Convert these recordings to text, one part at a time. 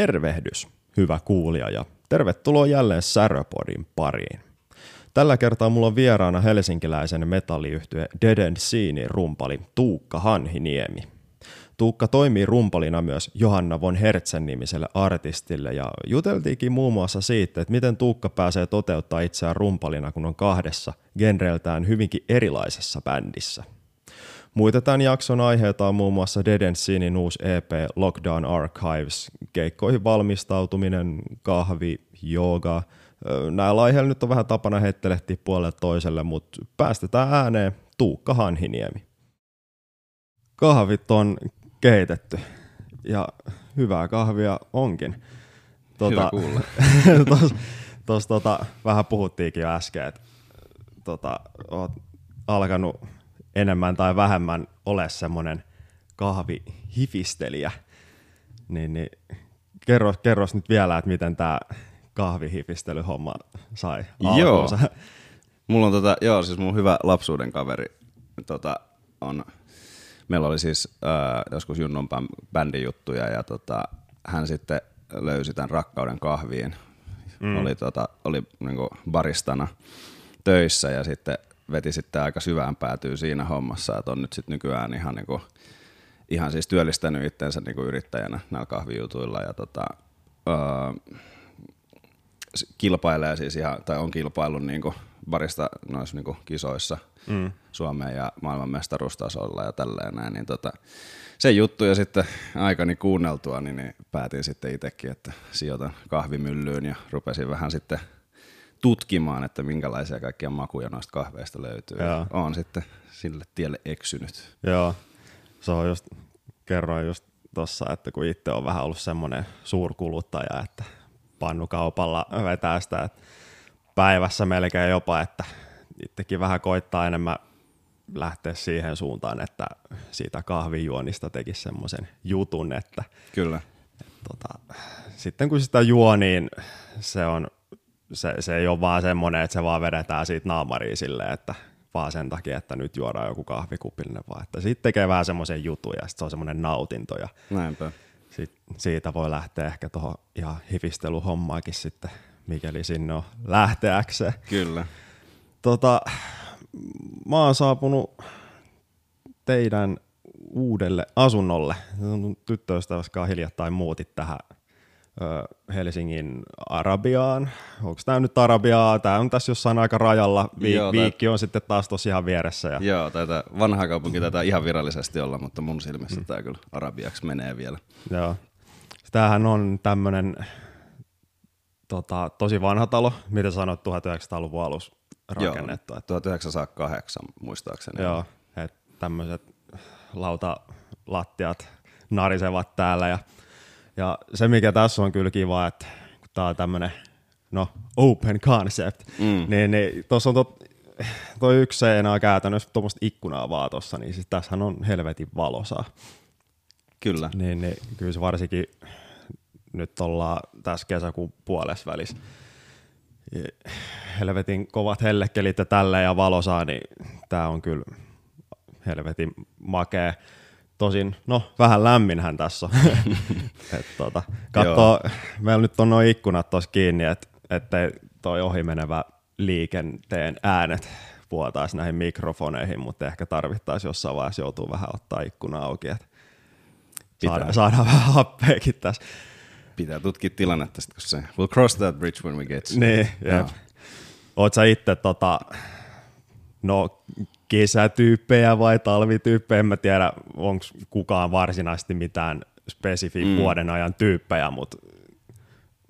Tervehdys, hyvä kuulija, ja tervetuloa jälleen Säröpodin pariin. Tällä kertaa mulla on vieraana helsinkiläisen metalliyhtye Dead End Scene rumpali Tuukka Hanhiniemi. Tuukka toimii rumpalina myös Johanna von Hertzen nimiselle artistille ja juteltiinkin muun muassa siitä, että miten Tuukka pääsee toteuttaa itseään rumpalina, kun on kahdessa genreiltään hyvinkin erilaisessa bändissä. Muita tämän jakson aiheita on muun muassa Dead End Scenein uusi EP Lockdown Archives, keikkoihin valmistautuminen, kahvi, jooga. Näillä aiheilla nyt on vähän tapana heittelehtiä puolelle toiselle, mutta päästetään ääneen Tuukka Hanhiniemi. Kahvit on keitetty ja hyvää kahvia onkin. Tota, Hyvä kuulla. tos, tos, tota, vähän puhuttiinkin jo äsken, että tota, oot alkanut enemmän tai vähemmän ole semmoinen kahvihifistelijä, niin, niin kerro, kerros nyt vielä, että miten tämä kahvihifistelyhomma sai alkuunsa. Joo. Mulla on tota, joo, siis mun hyvä lapsuuden kaveri tota, on, meillä oli siis äh, joskus Junnon bändin juttuja ja tota, hän sitten löysi tämän rakkauden kahviin. Mm. Oli, tota, oli niinku baristana töissä ja sitten veti sitten aika syvään päätyy siinä hommassa, että on nyt sitten nykyään ihan, niinku, ihan siis työllistänyt itseensä niinku yrittäjänä näillä kahvijutuilla ja tota, öö, kilpailee siis ihan, tai on kilpaillut niinku barista noissa niinku kisoissa mm. Suomen ja maailman mestaruustasolla ja tälleen näin, niin tota, se juttu ja sitten aikani kuunneltua, niin, niin päätin sitten itsekin, että sijoitan kahvimyllyyn ja rupesin vähän sitten tutkimaan, että minkälaisia kaikkia makuja noista kahveista löytyy. Joo. Olen sitten sille tielle eksynyt. Joo, se on just, kerroin just tuossa, että kun itse on vähän ollut semmoinen suurkuluttaja, että pannukaupalla vetää sitä, että päivässä melkein jopa, että itsekin vähän koittaa enemmän lähteä siihen suuntaan, että siitä kahvijuonista tekisi semmoisen jutun, että Kyllä. Tota, sitten kun sitä juo, niin se on se, se ei ole vaan semmoinen, että se vaan vedetään siitä naamariin silleen, että vaan sen takia, että nyt juodaan joku kahvikupillinen, vaan että sitten tekee vähän semmoisen jutun ja se on semmoinen nautinto ja Näinpä. Sit, siitä voi lähteä ehkä tuohon ihan hifisteluhommaakin sitten, mikäli sinne on lähteäkseen. Kyllä. Tota, mä oon saapunut teidän uudelle asunnolle. Tyttöystäväskaan hiljattain muutit tähän Helsingin Arabiaan. Onko tämä nyt Arabiaa? Tämä on tässä jossain aika rajalla. Vi- Joo, viikki on sitten taas tosi ihan vieressä. Ja... Joo, tätä vanha kaupunki tätä ihan virallisesti olla, mutta mun silmissä mm. tämä kyllä arabiaksi menee vielä. Joo. Tämähän on tämmöinen tota, tosi vanha talo, mitä sanoit 1900-luvun alussa rakennettu. Joo, 1908 muistaakseni. Joo, että tämmöiset lautalattiat narisevat täällä ja ja se, mikä tässä on kyllä kiva, että kun tämä on tämmöinen no, open concept, mm. niin, niin tuossa on tot, toi yksi seinä käytännössä tuommoista ikkunaa vaan tuossa, niin siis tässähän on helvetin valosaa. Kyllä. Niin, niin kyllä se varsinkin nyt ollaan tässä kesäkuun puolessa välissä. Helvetin kovat hellekelit ja tälle ja valosaa, niin tämä on kyllä helvetin makea. Tosin, no vähän lämminhän tässä on. et, tota, katso, meillä nyt on noin ikkunat tuossa kiinni, että ettei toi ohimenevä liikenteen äänet vuotaisi näihin mikrofoneihin, mutta ehkä tarvittaisiin jossain vaiheessa joutuu vähän ottaa ikkuna auki, että saadaan, saadaan vähän happeekin tässä. Pitää tutkia tilannetta sitten, kun se, we'll cross that bridge when we get to Niin, jep. Oot sä itse tota, no kesätyyppejä vai talvityyppejä, en mä tiedä, onko kukaan varsinaisesti mitään spesifi mm. vuoden ajan tyyppejä, mutta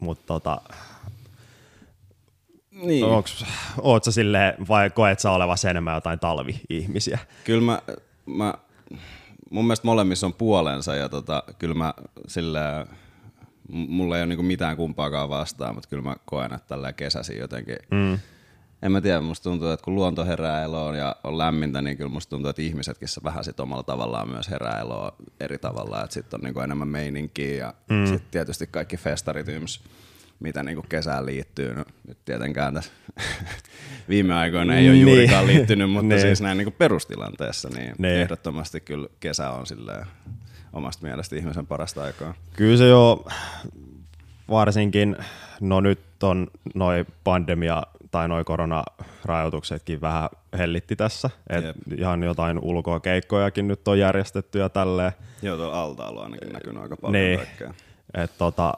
mut tota, niin. Onks, oot sä silleen, vai koet sä olevasi enemmän jotain talvi-ihmisiä? Kyllä mä, mä, mun mielestä molemmissa on puolensa ja tota, kyllä mä silleen, mulla ei ole niinku mitään kumpaakaan vastaan, mutta kyllä mä koen, että tällä kesäsi jotenkin mm en mä tiedä, musta tuntuu, että kun luonto herää eloon ja on lämmintä, niin kyllä musta tuntuu, että ihmisetkin vähän sit omalla tavallaan myös herää eloon eri tavalla, että sitten on niinku enemmän meininkiä ja mm. sitten tietysti kaikki festarit yms, mitä niinku kesään liittyy, no, nyt tietenkään tässä viime aikoina ei ole niin. juurikaan liittynyt, mutta niin. siis näin niinku perustilanteessa, niin, niin ehdottomasti kyllä kesä on silleen omasta mielestä ihmisen parasta aikaa. Kyllä se jo varsinkin, no nyt on noin pandemia tai noin koronarajoituksetkin vähän hellitti tässä. Et Jep. ihan jotain ulkoa keikkojakin nyt on järjestetty ja tälleen. Joo, tuolla altaalla ainakin näkynyt aika paljon Niin. kaikkea. Et tota,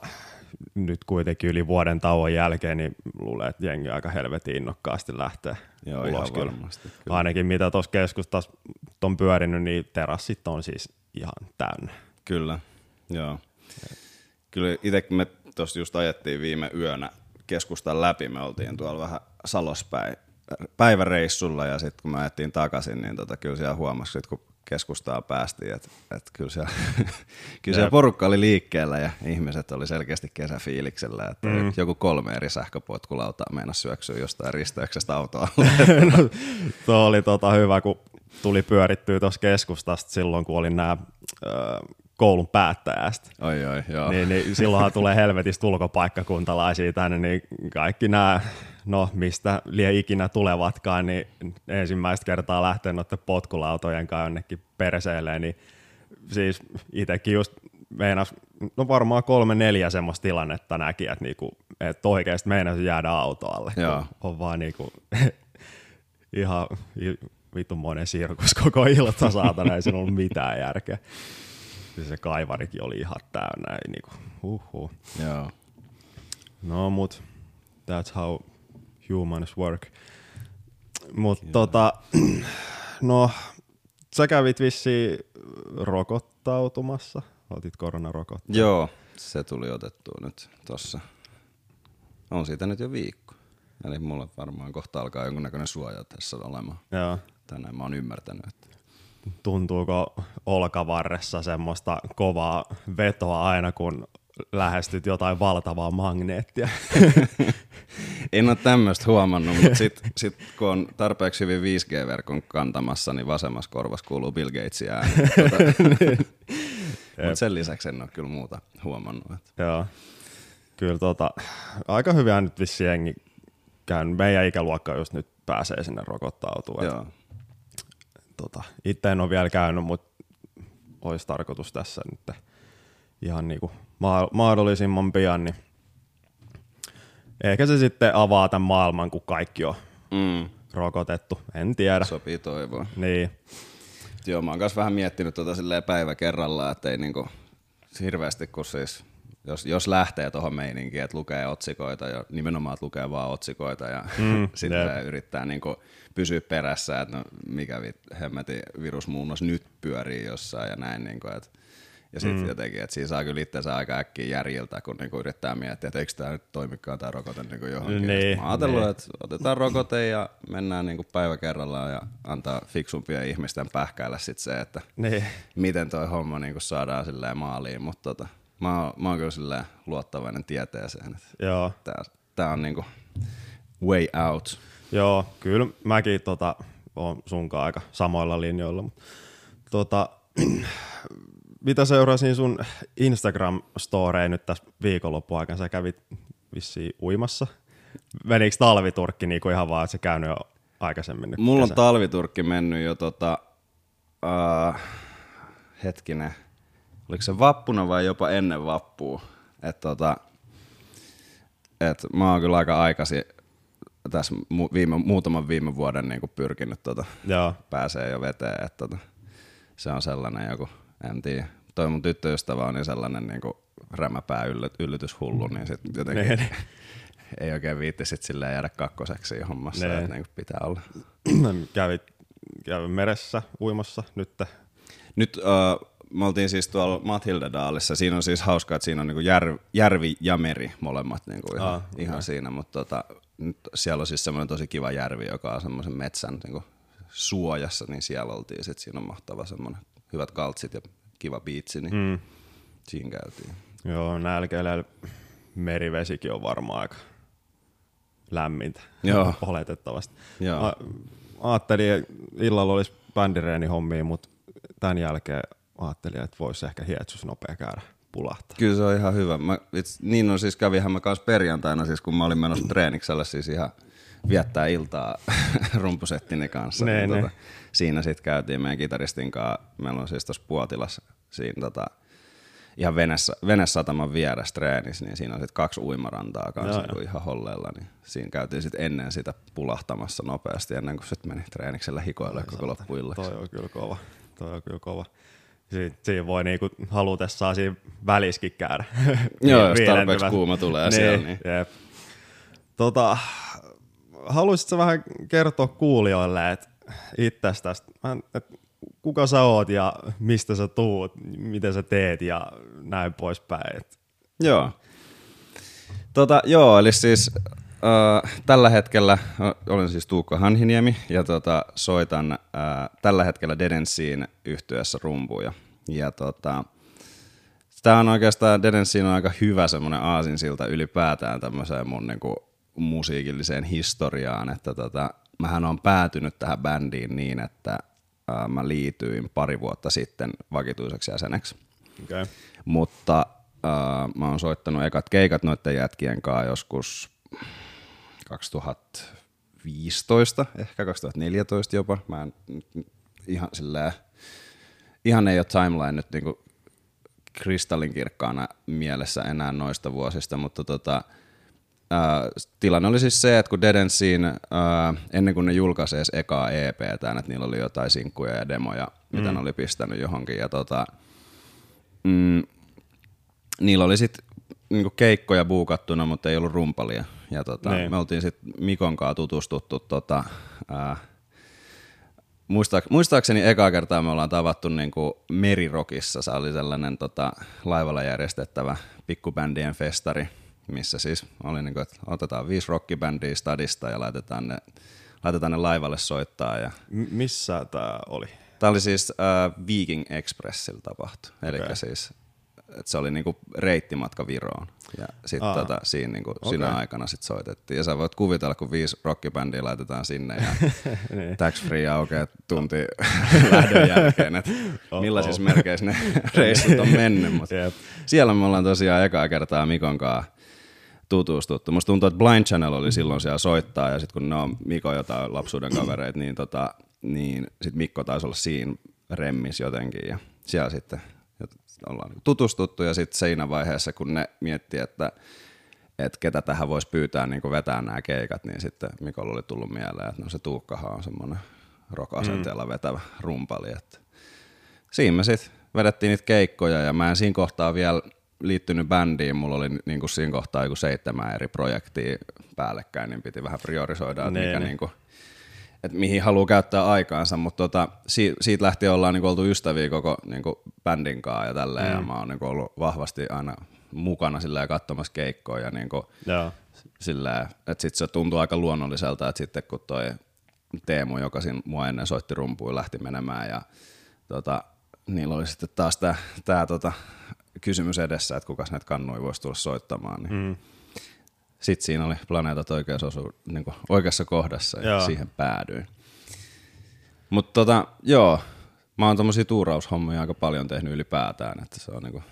nyt kuitenkin yli vuoden tauon jälkeen, niin luulen, että jengi aika helvetin innokkaasti lähtee Joo, ulos ihan kyllä. varmasti. Kyllä. Ainakin mitä tuossa keskustassa on pyörinyt, niin terassit on siis ihan täynnä. Kyllä, joo. Kyllä itse kun me tuossa just ajettiin viime yönä keskustan läpi, me oltiin tuolla vähän Salospäin päiväreissulla ja sitten kun me ajettiin takaisin, niin tota, kyllä siellä huomasi, että kun keskustaa päästiin, että, että kyllä, siellä, kyllä siellä porukka oli liikkeellä ja ihmiset oli selkeästi kesäfiiliksellä, että mm. joku kolme eri sähköpotkulautaa meinasi syöksyä jostain risteyksestä autoa. no, tuo oli tota hyvä, kun tuli pyörittyä tuossa keskustasta silloin, kun oli nämä koulun päättäjästä. oi oi, joo. Niin, niin silloinhan tulee helvetistä ulkopaikkakuntalaisia tänne, niin kaikki nämä, no mistä lie ikinä tulevatkaan, niin ensimmäistä kertaa lähtee noiden potkulautojen kanssa jonnekin perseelle, niin siis itsekin just meinas, no varmaan kolme neljä semmoista tilannetta näki, että, niinku, että oikeasti meinasi jäädä autoalle, Joo. on vaan niinku, ihan vitunmoinen sirkus koko ilta saatana, ei siinä ollut mitään järkeä. Ja se kaivarikin oli ihan täynnä, ei niinku, huhhuh. joo. No mut, that's how humans work. Mut tota, no, sä kävit vissiin rokottautumassa, otit koronarokotteen. Joo, se tuli otettua nyt tossa. On siitä nyt jo viikko. Eli mulla varmaan kohta alkaa jonkunnäköinen suoja tässä olemaan. Joo. Tänään mä oon ymmärtänyt, että Tuntuuko olkavarressa semmoista kovaa vetoa aina, kun lähestyt jotain valtavaa magneettia? en ole tämmöistä huomannut, mutta sit, sit kun on tarpeeksi hyvin 5G-verkon kantamassa, niin vasemmassa korvassa kuuluu Bill Gatesin ääni. Tota, mutta sen lisäksi en ole kyllä muuta huomannut. Joo. Kyllä tota, aika hyvää nyt vissi jengi käynyt. Meidän ikäluokka just nyt pääsee sinne rokottautumaan. Joo. Tota, itse en ole vielä käynyt, mutta olisi tarkoitus tässä nyt ihan niinku ma- mahdollisimman pian, niin ehkä se sitten avaa tämän maailman, kun kaikki on Mm, rokotettu. En tiedä. sopii toivoa. Niin, Joo, mä oon kanssa vähän miettinyt tota päivä kerrallaan, että ei niinku hirveästi, kun siis jos, jos lähtee tuohon meininkiin, että lukee otsikoita ja nimenomaan, että lukee vaan otsikoita ja mm, sitten jep. yrittää niinku pysyä perässä, että no, mikä vit, hemmetin virusmuunnos nyt pyörii jossain ja näin. Niinku, et, ja sitten mm. jotenkin, että siinä saa kyllä itsensä aika äkkiä järjiltä, kun niinku yrittää miettiä, että eikö tämä nyt toimikaan tämä rokote niinku johonkin. Niin, Niin, mä ajatellut, niin. että otetaan rokote ja mennään niinku päivä kerrallaan ja antaa fiksumpia ihmisten pähkäillä sit se, että niin. miten toi homma niinku saadaan silleen maaliin, mutta tota, mä, oon, mä oon kyllä silleen luottavainen tieteeseen, että Joo. tää, tää on niinku way out. Joo, kyllä mäkin tota, on sunkaan aika samoilla linjoilla. Mutta, tota, mitä seurasin sun Instagram-storeen nyt tässä viikonlopun aikana? Sä kävit vissiin uimassa. Menikö talviturkki niinku ihan vaan, että sä käynyt jo aikaisemmin nyt Mulla on kesä? talviturkki mennyt jo tota, uh, hetkinen, oliko se vappuna vai jopa ennen vappua? Et tota, et mä oon kyllä aika aikaisin tässä mu- viime, muutaman viime vuoden niin pyrkinyt tota, Joo, pääsee jo veteen. Et tota, se on sellainen joku, en tiedä. Toi mun tyttöystävä on niin sellainen niin rämäpää ylly- yllytyshullu, niin sit jotenkin Niin. ei oikein viitti sit silleen jäädä kakkoseksi hommassa, Niin. että niin pitää olla. kävit, kävit meressä uimassa nyt. Nyt uh, me oltiin siis tuolla Mathildedaalissa. Siinä on siis hauskaa, että siinä on niinku järvi, järvi ja meri molemmat niinku ihan, Ah, ihan siinä, mutta tota, nyt siellä on siis semmoinen tosi kiva järvi, joka on semmoisen metsän niinku suojassa, niin siellä oltiin. Sitten siinä on mahtava semmoinen hyvät kaltsit ja kiva biitsi, niin mm. siinä käytiin. Joo, nälkeillä merivesikin on varmaan aika lämmintä. Joo. Oletettavasti. Joo. Mä ajattelin, että illalla olisi bändireeni hommia, mutta tämän jälkeen ajattelin, että voisi ehkä hietsus nopea käydä pulahtaa. Kyllä se on ihan hyvä. Mä, it's, niin on siis kävihän mä kanssa perjantaina, siis kun mä olin menossa treenikselle siis ihan viettää iltaa rumpusettini kanssa. Ne, niin ne. Tota, siinä sitten käytiin meidän kitaristin kanssa, meillä on siis tuossa Puotilassa siinä tota, ihan venessä, venesataman vieressä treenissä, niin siinä on sitten kaksi uimarantaa kanssa Joo, joo, ihan holleilla, niin siinä käytiin sitten ennen sitä pulahtamassa nopeasti, ennen kuin sitten meni treeniksellä hikoille koko loppuillaksi. Toi on kyllä kova. Toi on kyllä kova. Siinä, voi niinku halutessaan siinä väliskin käydä. Joo, jos tarpeeksi kuuma tulee siellä, niin- Jep. Tota, haluaisitko vähän kertoa kuulijoille, että itsestäsi, että kuka sä oot ja mistä sä tuut, miten sä teet ja näin poispäin. Joo. Tota, joo, eli siis tällä hetkellä olen siis Tuukka Hanhiniemi ja tota, soitan äh, tällä hetkellä Dedensiin yhtyessä rumpuja. Ja tota, tämä on oikeastaan, Dedensiin on aika hyvä semmoinen aasinsilta ylipäätään tämmöiseen mun niinku, musiikilliseen historiaan, että tota, mähän on päätynyt tähän bändiin niin, että äh, mä liityin pari vuotta sitten vakituiseksi jäseneksi. okay. Mutta äh, mä oon soittanut ekat keikat noiden jätkien kanssa joskus 2015, ehkä 2014 jopa. Mä en ihan silleen, ihan ei ole timeline nyt niinku kristallinkirkkaana mielessä enää noista vuosista, mutta tota, ää, tilanne oli siis se, että kun Dedensiin, ää, ennen kuin ne julkaisi edes ekaa EPtä, että niillä oli jotain sinkkuja ja demoja, mitä mm. ne oli pistänyt johonkin, ja tota, mm, niillä oli sitten niinku keikkoja buukattuna, mutta ei ollut rumpalia. Ja tota, Niin. me oltiin sitten Mikon kanssa tutustuttu tota, ää, Muista, muistaakseni ekaa kertaa me ollaan tavattu niin kuin Merirokissa. Se oli sellainen tota, laivalla järjestettävä pikkubändien festari, missä siis oli niin kuin, että otetaan viisi rockibändiä stadista ja laitetaan ne, laitetaan ne laivalle soittaa. Ja... M- missä tämä oli? Tämä oli siis äh, Viking Expressillä tapahtu. Eli Okei. siis että se oli niinku reittimatka Viroon. Ja sitten Aa. tota, siinä niinku, Okei. sinä aikana sit soitettiin. Ja sä voit kuvitella, kun viisi rockibändiä laitetaan sinne ja Niin. tax free aukeaa tunti lähdön jälkeen, että millaisissa merkeissä ne reissut on mennyt. Mutta Jep. siellä me ollaan tosiaan ekaa kertaa Mikon kanssa tutustuttu. Musta tuntuu, että Blind Channel oli silloin siellä soittaa ja sitten kun ne on Mikon jotain lapsuuden kavereita, niin, tota, niin sit Mikko taisi olla siinä remmis jotenkin ja siellä sitten ollaan niinku tutustuttu ja sitten siinä vaiheessa, kun ne miettii, että että ketä tähän voisi pyytää niin vetää nämä keikat, niin sitten Mikolla oli tullut mieleen, että no se Tuukkahan on semmoinen rock-asenteella vetävä rumpali. Että siinä me sitten vedettiin niitä keikkoja ja mä en siinä kohtaa vielä liittynyt bändiin, mulla oli niin kuin siinä kohtaa joku seitsemän eri projektia päällekkäin, niin piti vähän priorisoida, että, Nee, mikä nee. niin kuin, että mihin haluaa käyttää aikaansa, mutta tota, si- siitä lähtien ollaan niin oltu ystäviä koko niin bändin kanssa ja tälleen, mm. ja mä oon niin ollut vahvasti aina mukana silleen katsomassa keikkoja ja niin kuin, Joo. sillä että sit se tuntuu aika luonnolliselta, että sitten kun toi Teemu, joka siinä mua ennen soitti rumpuun, lähti menemään ja tota, niillä oli sitten taas tämä tää, tota, kysymys edessä, että kukas näitä kannui voisi tulla soittamaan, niin mm. Sitten siinä oli planeetat oikeassa, osu, niin oikeassa kohdassa ja Joo. siihen päädyin. Mutta tota, joo, mä oon tommosia tuuraushommia aika paljon tehnyt ylipäätään, että se on niinku,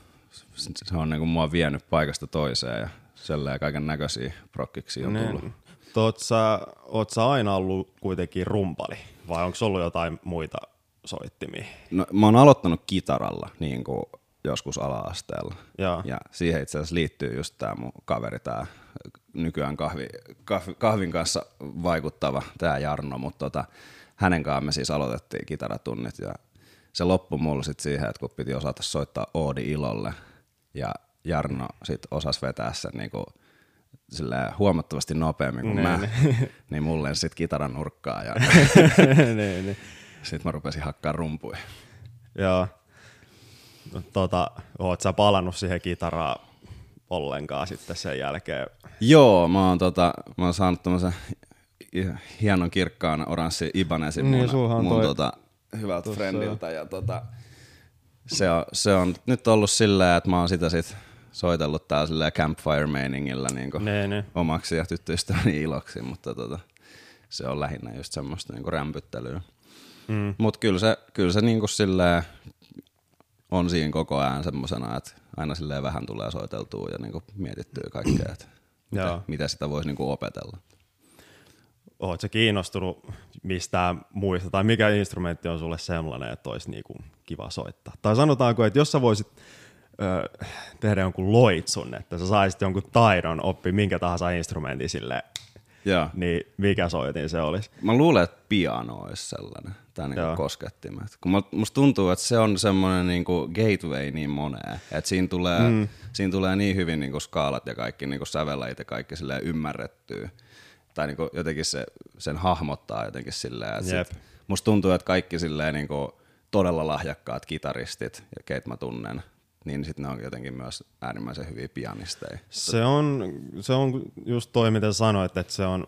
se on niinku mua vienyt paikasta toiseen ja selleen kaiken näköisiä prokkiksi on tullut. Niin. Oot sä, oot sä aina ollut kuitenkin rumpali vai onko ollut jotain muita soittimia? No, mä oon aloittanut kitaralla niin kuin joskus ala-asteella. Joo. Ja siihen itse asiassa liittyy just tämä mun kaveri, tämä nykyään kahvi, kahvi, kahvin kanssa vaikuttava tämä Jarno, mutta tota, hänen kanssaan me siis aloitettiin kitaratunnit ja se loppui mulla sitten siihen, että kun piti osata soittaa Oodi Ilolle ja Jarno sitten osasi vetää sen niinku huomattavasti nopeammin kuin Niin, mä, niin mulle sitten kitaran nurkkaa ja niin, niin. sitten mä rupesin hakkaa rumpuja. Joo. No, Tota, oot sä palannut siihen kitaraan ollenkaan sitten sen jälkeen? Joo, mä oon, tota, mä oon saanut tämmöisen hi- hienon kirkkaan oranssi Ibanesin Niin, mun, mun toi- tota, hyvältä friendiltä. Ja tota, se, on, se on nyt ollut silleen, että mä oon sitä sit soitellut täällä silleen campfire-meiningillä niin Niin, niin. omaksi ja tyttöystäväni iloksi, mutta tota, se on lähinnä just semmoista niin rämpyttelyä. Mm. Mutta kyllä se, kyllä se niin silleen on siinä koko ajan semmosena, että aina silleen vähän tulee soiteltua ja niin mietittyä kaikkea, että mitä, mitä sitä voisi niin opetella. Sä kiinnostunut mistään muista, tai mikä instrumentti on sulle sellainen, että olisi niinku kiva soittaa? Tai sanotaanko, että jos sä voisit ö, tehdä jonkun loitsun, että sä saisit jonkun taidon oppi minkä tahansa instrumentin sille, Joo. niin mikä soitin se olisi? Mä luulen, että piano olisi sellainen, tai niinku Joo. koskettimet. Kun musta tuntuu, että se on semmoinen niinku gateway niin moneen, että siinä tulee, mm. siinä tulee niin hyvin niinku skaalat ja kaikki niinku sävellajit ja kaikki silleen ymmärrettyä. Tai niinku jotenkin se, sen hahmottaa jotenkin silleen, että Jep. sit, musta tuntuu, että kaikki silleen niinku todella lahjakkaat kitaristit, ja keitä mä tunnen, niin sitten ne on jotenkin myös äärimmäisen hyviä pianisteja. Se on, se on just toi, mitä sanoit, että se on,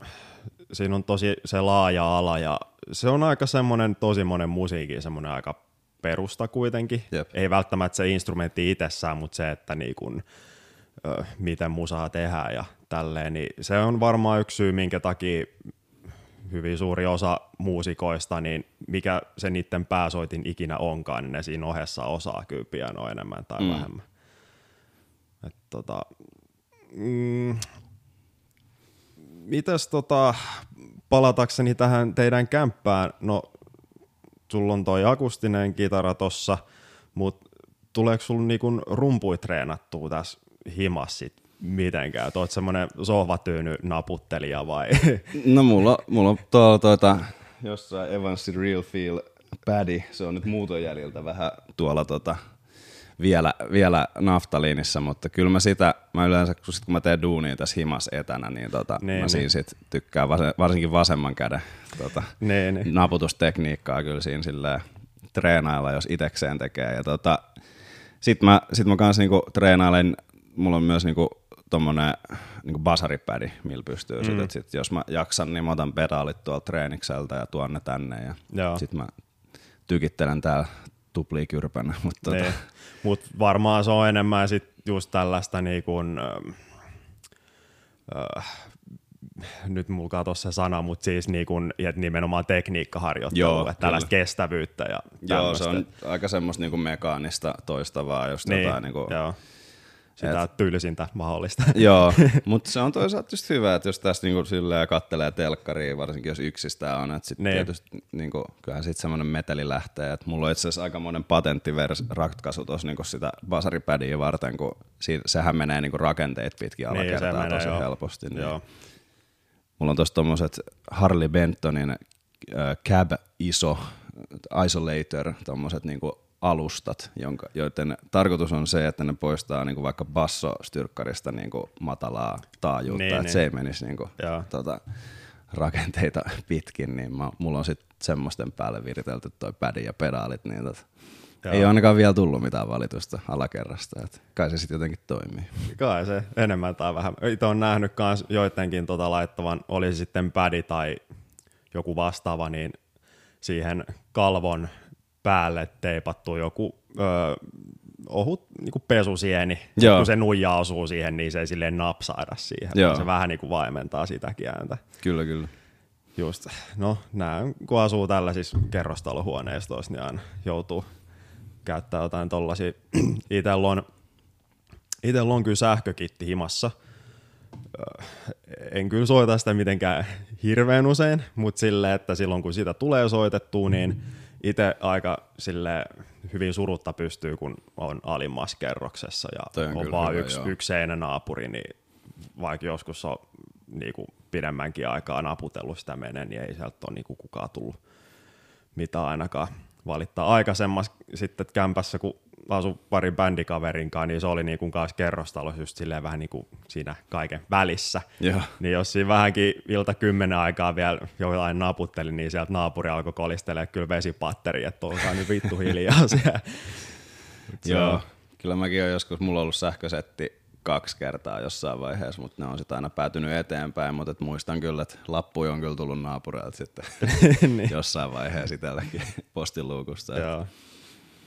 siinä on tosi se laaja ala ja se on aika semmoinen tosi monen musiikin semmoinen aika perusta kuitenkin. Jep. Ei välttämättä se instrumentti itsessään, mutta se, että niin kun, ö, miten musaa tehdään ja tälleen, niin se on varmaan yksi syy, minkä takia hyvin suuri osa muusikoista, niin mikä se niiden pääsoitin ikinä onkaan, niin ne siinä ohessa osaa kyllä pianoa enemmän tai mm. vähemmän. Et tota, mm, mitäs tota, palatakseni tähän teidän kämppään, no sulla on toi akustinen kitara tossa, mutta tuleeko sulla niinku rumpui treenattua tässä himas sit mitenkään? Oot semmonen sohvatyyny naputtelija vai? No mulla, mulla on tuolla tuota, jossain Evansin Real Feel Paddy, se on nyt muuton jäljiltä vähän tuolla tota, vielä, vielä naftaliinissa, mutta kyllä mä sitä, mä yleensä kun, sit, kun mä teen duunia tässä himas etänä, niin, tota, Niin, niin, mä niin. siinä sit tykkään varsinkin vasemman käden tota, niin, niin. naputustekniikkaa kyllä siinä silleen treenailla, jos itekseen tekee. Ja tota, sit mä, sit mä kans niinku treenailen, mulla on myös niinku tommonen niinku basaripädi, millä pystyy mm. sit, et sit, jos mä jaksan, niin mä otan pedaalit tuolta treenikseltä ja tuon ne tänne ja Joo. sit mä tykittelen täällä tuplia kyrpänä. Mutta tota, Niin. Mut varmaan se on enemmän sit just tällaista niinku, ö, ö, nyt mulla katosi se sana, mutta siis niinku, et nimenomaan tekniikkaharjoittelua, Joo, että tällaista kyllä. kestävyyttä ja joo, se on aika semmoista niinku mekaanista toistavaa, jos niin, jotain niinku, joo. Sitä tylsintä mahdollista. Joo, mutta se on toisaalta just hyvä, että jos tässä niinku silleen kattelee telkkaria, varsinkin jos yksistään on, että sitten Niin. tietysti niinku, kyllähän sitten semmoinen meteli lähtee, että mulla on itse asiassa aikamoinen patenttivers-ratkaisu tuossa niinku sitä basaripädiä varten, kun siitä, sehän menee niinku rakenteet pitkin Niin, alakertaa menee, tosi joo. helposti. Niin. Joo. Mulla on tuossa tommoset Harley Bentonin äh, Cab ISO, Isolator, tommoset niinku alustat, jonka, joiden tarkoitus on se, että ne poistaa niinku vaikka bassostyrkkarista niinku matalaa taajuutta, Niin, että niin. se ei menisi niinku, tota, rakenteita pitkin, niin mä, mulla on sitten semmoisten päälle viritelty toi pädi ja pedaalit, niin tota, Joo. ei ole ainakaan vielä tullut mitään valitusta alakerrasta, että kai se sitten jotenkin toimii. Kai se enemmän tai vähemmän. Itse on nähnyt kans joidenkin tota laittavan, oli sitten pädi tai joku vastaava, niin siihen kalvon päälle teipattu joku ö, ohut niin pesusieni. Joo. Kun se nuija osuu siihen, niin se ei silleen napsaida siihen. Joo. Se vähän niin kuin vaimentaa sitäkin ääntä. Kyllä, kyllä. Just, no näin, kun asuu tällaisissa kerrostalohuoneistoissa, niin aina joutuu käyttää jotain tollasia. Itellä on, itellä on kyllä sähkökitti himassa. En kyllä soita sitä mitenkään hirveän usein, mutta silleen, että silloin kun sitä tulee soitettua, niin itse aika sille hyvin surutta pystyy, kun on alimmassa kerroksessa ja on on, vaan hyvä, yksi, joo. yksi seinänaapuri, niin vaikka joskus on niinku pidemmänkin aikaa naputellut sitä menen, niin ei sieltä ole niinku kukaan tullut mitään ainakaan valittaa. Aikaisemmassa sitten kämpässä, kun asu pari bändikaverin kanssa, niin se oli niinku kanssa kerrostalo just silleen vähän niinku siinä kaiken välissä. Joo. Niin jos siinä vähänkin ilta kymmenen aikaa vielä jotain naputteli, niin sieltä naapuri alkoi kolistelemaan kyllä vesipatteri, että olkaa nyt vittu hiljaa siellä. Joo, kyllä mäkin olen joskus, mulla on ollut sähkösetti kaksi kertaa jossain vaiheessa, mutta ne on sitten aina päätynyt eteenpäin, mutta et muistan kyllä, että lappuja on kyllä tullut naapureilta sitten Niin. jossain vaiheessa itselläkin postiluukusta. Joo,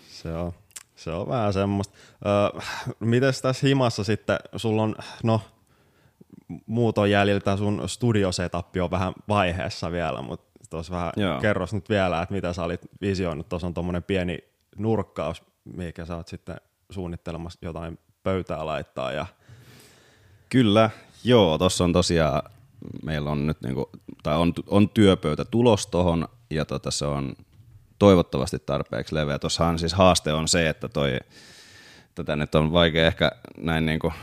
se on, se on vähän semmoista. Öö, mites tässä himassa sitten, sulla on, no, muuton jäljiltä sun studiosetappi on vähän vaiheessa vielä, mutta tuossa vähän Joo. kerros nyt vielä, että mitä sä olit visioinut. Tuossa on tommonen pieni nurkkaus, mikä sä oot sitten suunnittelemassa jotain pöytää laittaa ja Kyllä, joo, tuossa on tosiaan, meillä on nyt niinku, tai on, on työpöytä tulos tohon, ja tota, se on toivottavasti tarpeeksi leveä. Tuossahan siis haaste on se, että toi, tätä nyt on vaikea ehkä näin niin kuin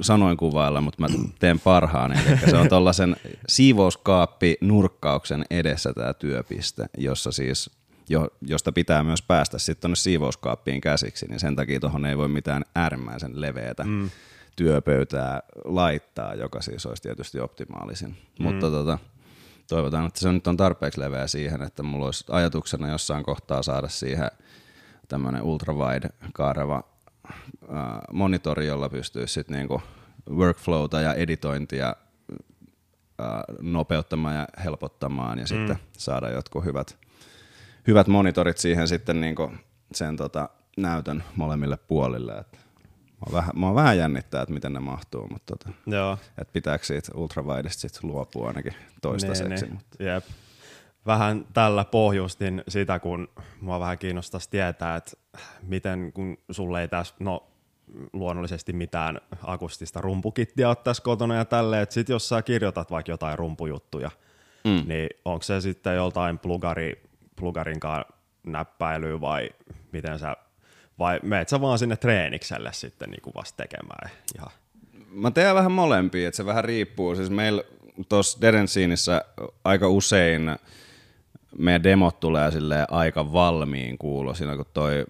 sanoin kuvailla, mutta mä teen parhaan. Eli se on tuollaisen siivouskaappi nurkkauksen edessä tämä työpiste, jossa siis jo, josta pitää myös päästä sitten tuonne siivouskaappiin käsiksi, niin sen takia tuohon ei voi mitään äärimmäisen leveätä mm. työpöytää laittaa, joka siis olisi tietysti optimaalisin. Mm. Mutta tota, toivotaan, että se nyt on tarpeeksi leveä siihen, että mulla olisi ajatuksena jossain kohtaa saada siihen tämmöinen ultrawide kaareva monitori, jolla pystyisi sitten niinku workflowta ja editointia nopeuttamaan ja helpottamaan ja mm. sitten saada jotkut hyvät, hyvät monitorit siihen sitten niinku sen tota, näytön molemmille puolille. Et Mua vähän, mua vähän jännittää, että miten ne mahtuu, mutta tota, Joo. et pitääkö siitä ultrawideista sit luopua ainakin toistaiseksi. Niin, Mutta. niin. Jep. Vähän tällä pohjustin sitä, kun mua vähän kiinnostaisi tietää, että miten kun sulle ei tässä, no luonnollisesti mitään akustista rumpukittiä ole tässä kotona ja tälleen, että sit jos sä kirjoitat vaikka jotain rumpujuttuja, mm. niin onko se sitten joltain plugari, plugarinkaan näppäilyä vai miten sä, vai meet sä vaan sinne treenikselle sitten niin kuin vasta tekemään ihan Mä teen vähän molempia, että se vähän riippuu. Siis meillä tuossa Derensiinissä aika usein meidän demot tulee sille aika valmiin kuulosina, kun toi,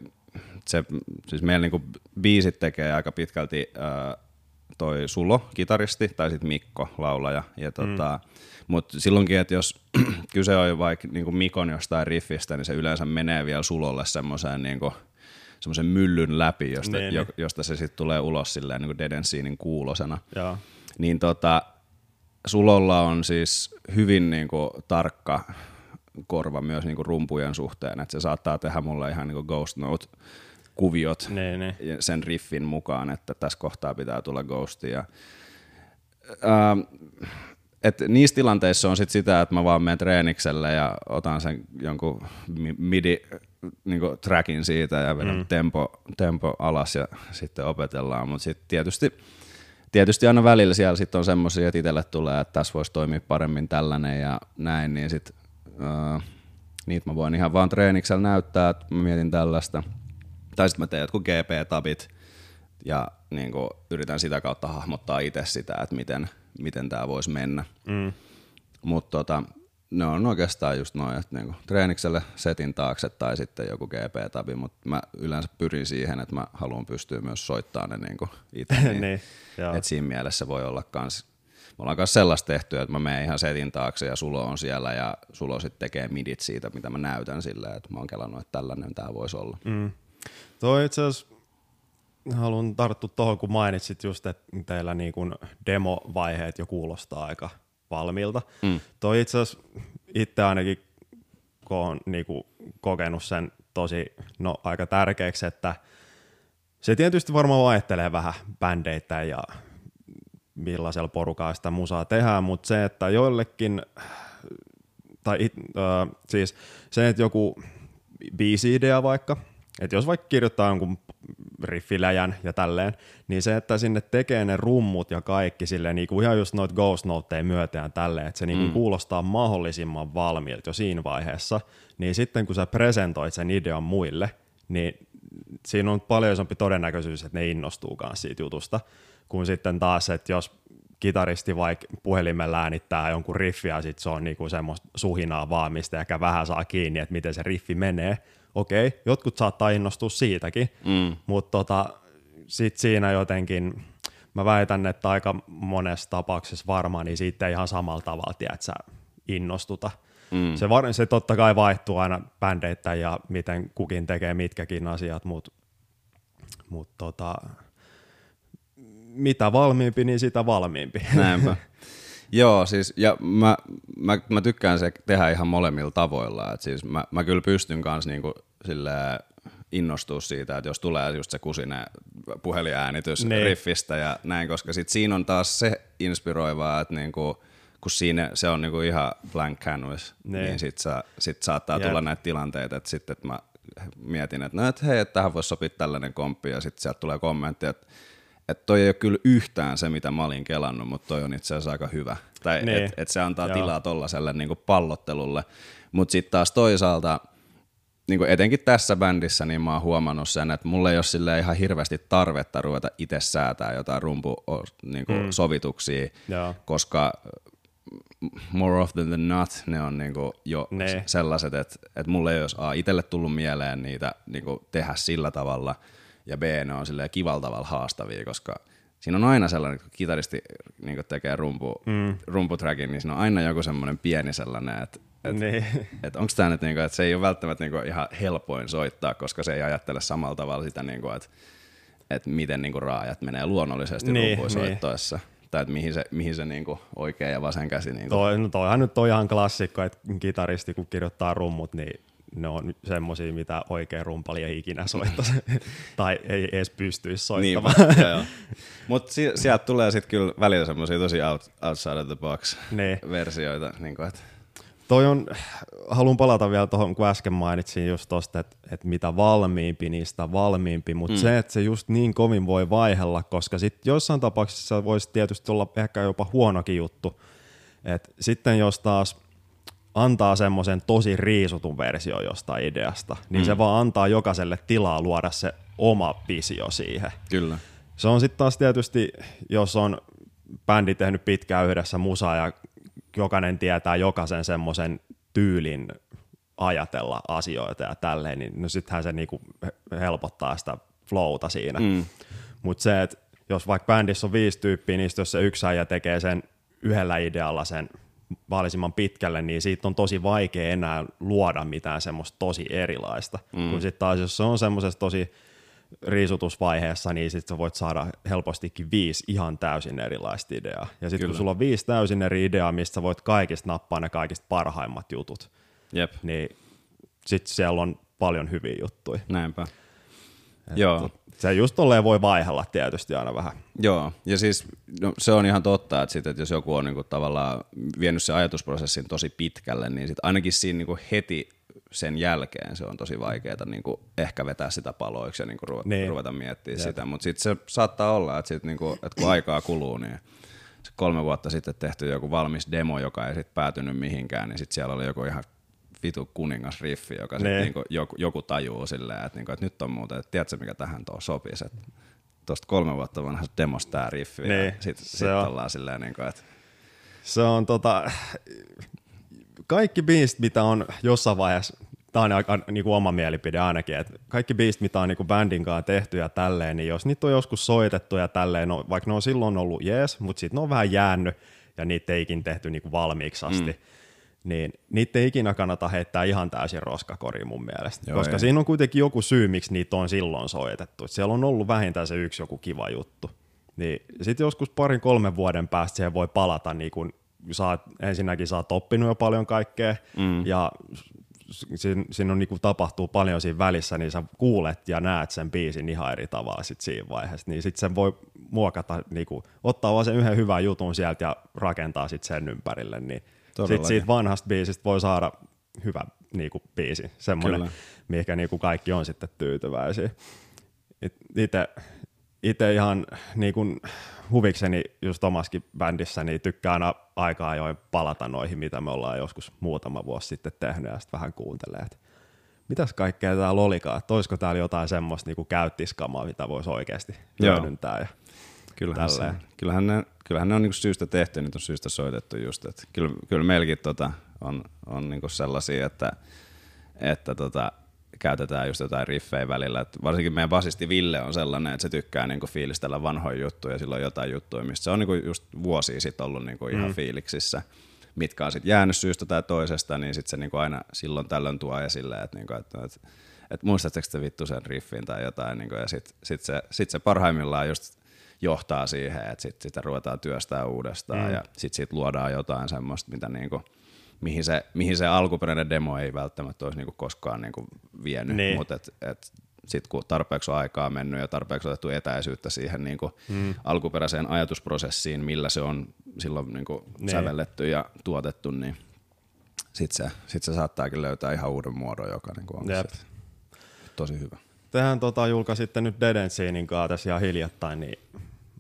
se, siis meillä niinku biisit tekee aika pitkälti ää, toi Sulo, kitaristi, tai sitten Mikko, laulaja. Ja tota, mm. Mutta silloinkin, että jos kyse on vaikka niinku Mikon jostain riffistä, niin se yleensä menee vielä Sulolle semmoiseen niinku, semmoisen myllyn läpi, josta, Niin, jo, niin. josta se sitten tulee ulos silleen niin kuin Dead and Scenein kuulosena. Joo. Niin tota, Sulolla on siis hyvin niin kuin, tarkka korva myös niin kuin rumpujen suhteen, että se saattaa tehdä mulle ihan niin kuin Ghost Note kuviot Niin, niin. ja sen riffin mukaan, että tässä kohtaa pitää tulla ghostia. Ähm, et niissä tilanteissa on sit sitä, että mä vaan menen treenikselle ja otan sen jonkun mi- midi niinku trackin siitä ja vedän mm. tempo, tempo alas ja sitten opetellaan, mutta sitten tietysti, tietysti aina välillä siellä sit on semmoisia, että itselle tulee, että tässä voisi toimia paremmin tällainen ja näin, niin sitten uh, niitä mä voin ihan vaan treeniksellä näyttää, että mä mietin tällaista. Tai sitten mä teen jotkut GP-tabit ja niin kuin, yritän sitä kautta hahmottaa itse sitä, että miten, miten tämä voisi mennä. Mm. Mutta tota, ne on oikeastaan just noin, että niinku, treenikselle setin taakse tai sitten joku GP-tabi, mutta mä yleensä pyrin siihen, että mä haluan pystyä myös soittamaan ne niinku itse. Niin, Niin. Et siinä mielessä voi olla kans, me ollaan myös sellaista tehty, että mä menen ihan setin taakse ja Sulo on siellä ja Sulo sitten tekee midit siitä, mitä mä näytän silleen, että mä oon kelannut, että tällainen tämä voisi olla. Mm. Toi itse asiassa haluan tarttua tuohon, kun mainitsit just, että teillä niin kuin demovaiheet jo kuulostaa aika valmiilta. Mm. Toi itse asiassa itse ainakin, kun on niin kokenut sen tosi no, aika tärkeäksi, että se tietysti varmaan vaihtelee vähän bändeittäin ja millaisella porukalla sitä musaa tehdään, mutta se, että joillekin, tai it, äh, siis se, että joku biisi-idea vaikka, että jos vaikka kirjoittaa jonkun riffiläjän ja tälleen, niin se, että sinne tekee ne rummut ja kaikki silleen niin kuin ihan just noita Ghost Noteja myötään tälleen, että se niin kuin mm. kuulostaa mahdollisimman valmiilta jo siinä vaiheessa, niin sitten kun sä presentoit sen idean muille, niin siinä on paljon isompi todennäköisyys, että ne innostuu kanssa siitä jutusta, kun sitten taas, että jos kitaristi vaikka puhelimella äänittää jonkun riffiä, ja sit se on niinku semmoista suhinaa vaan, mistä ehkä vähän saa kiinni, että miten se riffi menee. Okei, jotkut saattaa innostua siitäkin, mm. mutta tota, sit siinä jotenkin, mä väitän, että aika monessa tapauksessa varmaan, niin siitä ei ihan samalla tavalla, tiedät sä, innostuta. Mm. Se, var, se totta kai vaihtuu aina bändeitä ja miten kukin tekee mitkäkin asiat, mutta mut tota, mitä valmiimpi, niin sitä valmiimpi. Näinpä. Joo, siis ja mä, mä, mä tykkään se tehdä ihan molemmilla tavoilla. Et siis mä, mä kyllä pystyn kanssa niinku silleen innostua siitä, että jos tulee just se kusinen puhelinäänitys Niin. riffistä ja näin, koska sit siinä on taas se inspiroivaa, että niinku, kun siinä se on niinku ihan blank canvas, Niin. niin, niin sit, sa, sit saattaa Jep. tulla näitä tilanteita, että sitten että mä mietin, että no, et hei, että tähän voisi sopia tällainen komppi ja sitten sieltä tulee kommentti, että että toi ei ole kyllä yhtään se, mitä mä olin kelannut, mutta toi on itse asiassa aika hyvä. Tai Niin. niin. että et se antaa Joo. Tilaa tollaselle niinku pallottelulle. Mutta sitten taas toisaalta, niin etenkin tässä bändissä niin mä oon huomannut sen, että mulla ei ole sille ihan hirveästi tarvetta ruveta itse säätää jotain rumpu niin mm. sovituksia, Joo. koska more often than not ne on niinku jo Ne. sellaiset, että, että mulle ei olisi A, itselle tullut mieleen niitä niinku tehdä sillä tavalla, ja B, ne on silleen kivalla tavalla haastavia, koska siinä on aina sellainen, kun kitaristi niinku tekee rumpu, mm. rumputrackin, niin siinä on aina joku semmoinen pieni sellainen, että et, Niin. et onko tämä nyt niinku, että se ei ole välttämättä niinku ihan helpoin soittaa, koska se ei ajattele samalla tavalla sitä, niinku, että et miten niinku raajat menee luonnollisesti Niin, niin, rumpuisoittaessa. Tai että mihin se, mihin se niinku oikea ja vasen käsi niinku Toi, no toihan nyt on ihan klassikko, että kitaristi kun kirjoittaa rummut, niin ne on semmosia, mitä oikea rumpali ei ikinä soittaisi. tai ei edes pystyisi soittamaan. Niin, Mutta si- sieltä tulee sitten kyllä välillä semmoisia tosi out, outside of the box Niin. versioita. Niin kuin, että Toi on, haluan palata vielä tuohon, kun äsken mainitsin just tosta, että, että mitä valmiimpi, niistä valmiimpi, mutta mm. se, että se just niin kovin voi vaihella, koska sitten joissain tapauksissa voisi tietysti olla ehkä jopa huonokin juttu, että sitten jos taas antaa semmoisen tosi riisutun versio jostain ideasta, niin mm. se vaan antaa jokaiselle tilaa luoda se oma visio siihen. kyllä. Se on sitten taas tietysti, jos on bändi tehnyt pitkään yhdessä musaa ja jokainen tietää jokaisen semmoisen tyylin ajatella asioita ja tälleen, niin no sittenhän se niinku he- helpottaa sitä flowta siinä. Mm. Mutta se, että jos vaikka bändissä on viisi tyyppiä, niin jos se yksi äijä tekee sen yhdellä idealla sen mahdollisimman pitkälle, niin siitä on tosi vaikea enää luoda mitään semmoista tosi erilaista. Mm. Kun sitten taas, jos se on semmoisessa tosi riisutusvaiheessa, niin sitten sä voit saada helpostikin viisi ihan täysin erilaista ideaa. Ja sitten kun sulla on viisi täysin eri ideaa, mistä sä voit kaikista nappaa ne kaikista parhaimmat jutut, Jep, niin sitten siellä on paljon hyviä juttuja. näinpä. Joo. Se just tolleen voi vaihella tietysti aina vähän. Joo, ja siis no, se on ihan totta, että, sit, että jos joku on niinku tavallaan vienyt sen ajatusprosessin tosi pitkälle, niin sit ainakin siinä niinku heti sen jälkeen se on tosi vaikeaa niinku ehkä vetää sitä paloiksi ja niinku ruveta, Niin. niin. ruveta miettimään Jep. sitä. Mutta sitten se saattaa olla, että, sit niinku, että kun aikaa kuluu, niin se kolme vuotta sitten tehty joku valmis demo, joka ei sitten päätynyt mihinkään, niin sitten siellä oli joku ihan vitu kuningasriffi, joka sit Niin. niinku joku, joku tajuu silleen, että, niinku, että nyt on muuten, että tiedätkö mikä tähän tuo sopisi, että tuosta kolme vuotta vanhasta demosta tää riffi, Niin, ja sit, se sit ollaan silleen, niinku, että Se on tota, kaikki biisit, mitä on jossain vaiheessa, tämä on aika niin kuin oma mielipide ainakin, että kaikki biisit, mitä on niin kuin bändin kanssa tehty ja tälleen, niin jos niitä on joskus soitettu ja tälleen, no, vaikka ne on silloin ollut jees, mutta sitten ne on vähän jäänyt ja niitä ei ikin tehty niin kuin valmiiksi asti, mm. Niin niitä ei ikinä kannata heittää ihan täysin roskakoriin mun mielestä, Joo, koska ei. siinä on kuitenkin joku syy, miksi niitä on silloin soitettu. Et siellä on ollut vähintään se yksi joku kiva juttu. Niin sitten joskus parin kolmen vuoden päästä siihen voi palata, niin kun sä oot, ensinnäkin sä oot oppinut jo paljon kaikkea, mm. ja siinä, siinä on, niin tapahtuu paljon siinä välissä, niin sä kuulet ja näet sen biisin ihan eri tavalla sit siinä vaiheessa. Niin sitten sen voi muokata, niin kuin, ottaa vaan sen yhden hyvän jutun sieltä ja rakentaa sit sen ympärille. Niin sitten Todellakin. siitä vanhasta biisistä voi saada hyvä niin kuin, biisi, semmoinen, Kyllä. mihinkä niin kuin kaikki on sitten tyytyväisiä. Itse itse ihan niin kuin huvikseni just omaskin bändissä, niin tykkään aina aika ajoin palata noihin, mitä me ollaan joskus muutama vuosi sitten tehnyt ja sitten vähän kuuntelee, että mitäs kaikkea täällä olikaan, että olisiko täällä jotain semmoista niin käyttiskamaa, mitä voisi oikeasti Joo. hyödyntää. Ja kyllähän, se, kyllähän, ne, kyllähän ne on niinku syystä tehty, niitä on syystä soitettu just, että kyllä, kyllä meilläkin tota on, on niinku sellaisia, että, että tota, käytetään just jotain riffejä välillä. Et varsinkin meidän basisti Ville on sellainen, että se tykkää niinku fiilistellä vanhoja juttuja, sillä on jotain juttuja, mistä se on niinku just vuosia sitten ollut niinku ihan mm. fiiliksissä, mitkä on sitten jäänyt syystä tai toisesta, niin sitten se niinku aina silloin tällöin tuo esille, että niinku, et, et, et muistatteko te vittu sen riffin tai jotain, niinku, ja sitten sit se, sit se parhaimmillaan just johtaa siihen, että sit sitä ruvetaan työstää uudestaan mm. ja sitten siitä luodaan jotain semmoista, mitä niinku, mihin, se, mihin se alkuperäinen demo ei välttämättä olisi niinku koskaan niinku vienyt, Niin. mutta et, et sitten kun tarpeeksi on aikaa mennyt ja tarpeeksi otettu etäisyyttä siihen niinku mm. alkuperäiseen ajatusprosessiin, millä se on silloin niinku Niin. sävelletty ja tuotettu, niin sitten se, sit se saattaakin löytää ihan uuden muodon, joka niinku on Jep. sit tosi hyvä. Tehän tota, julkaisitte nyt Scenein kanssa tässä ihan hiljattain niin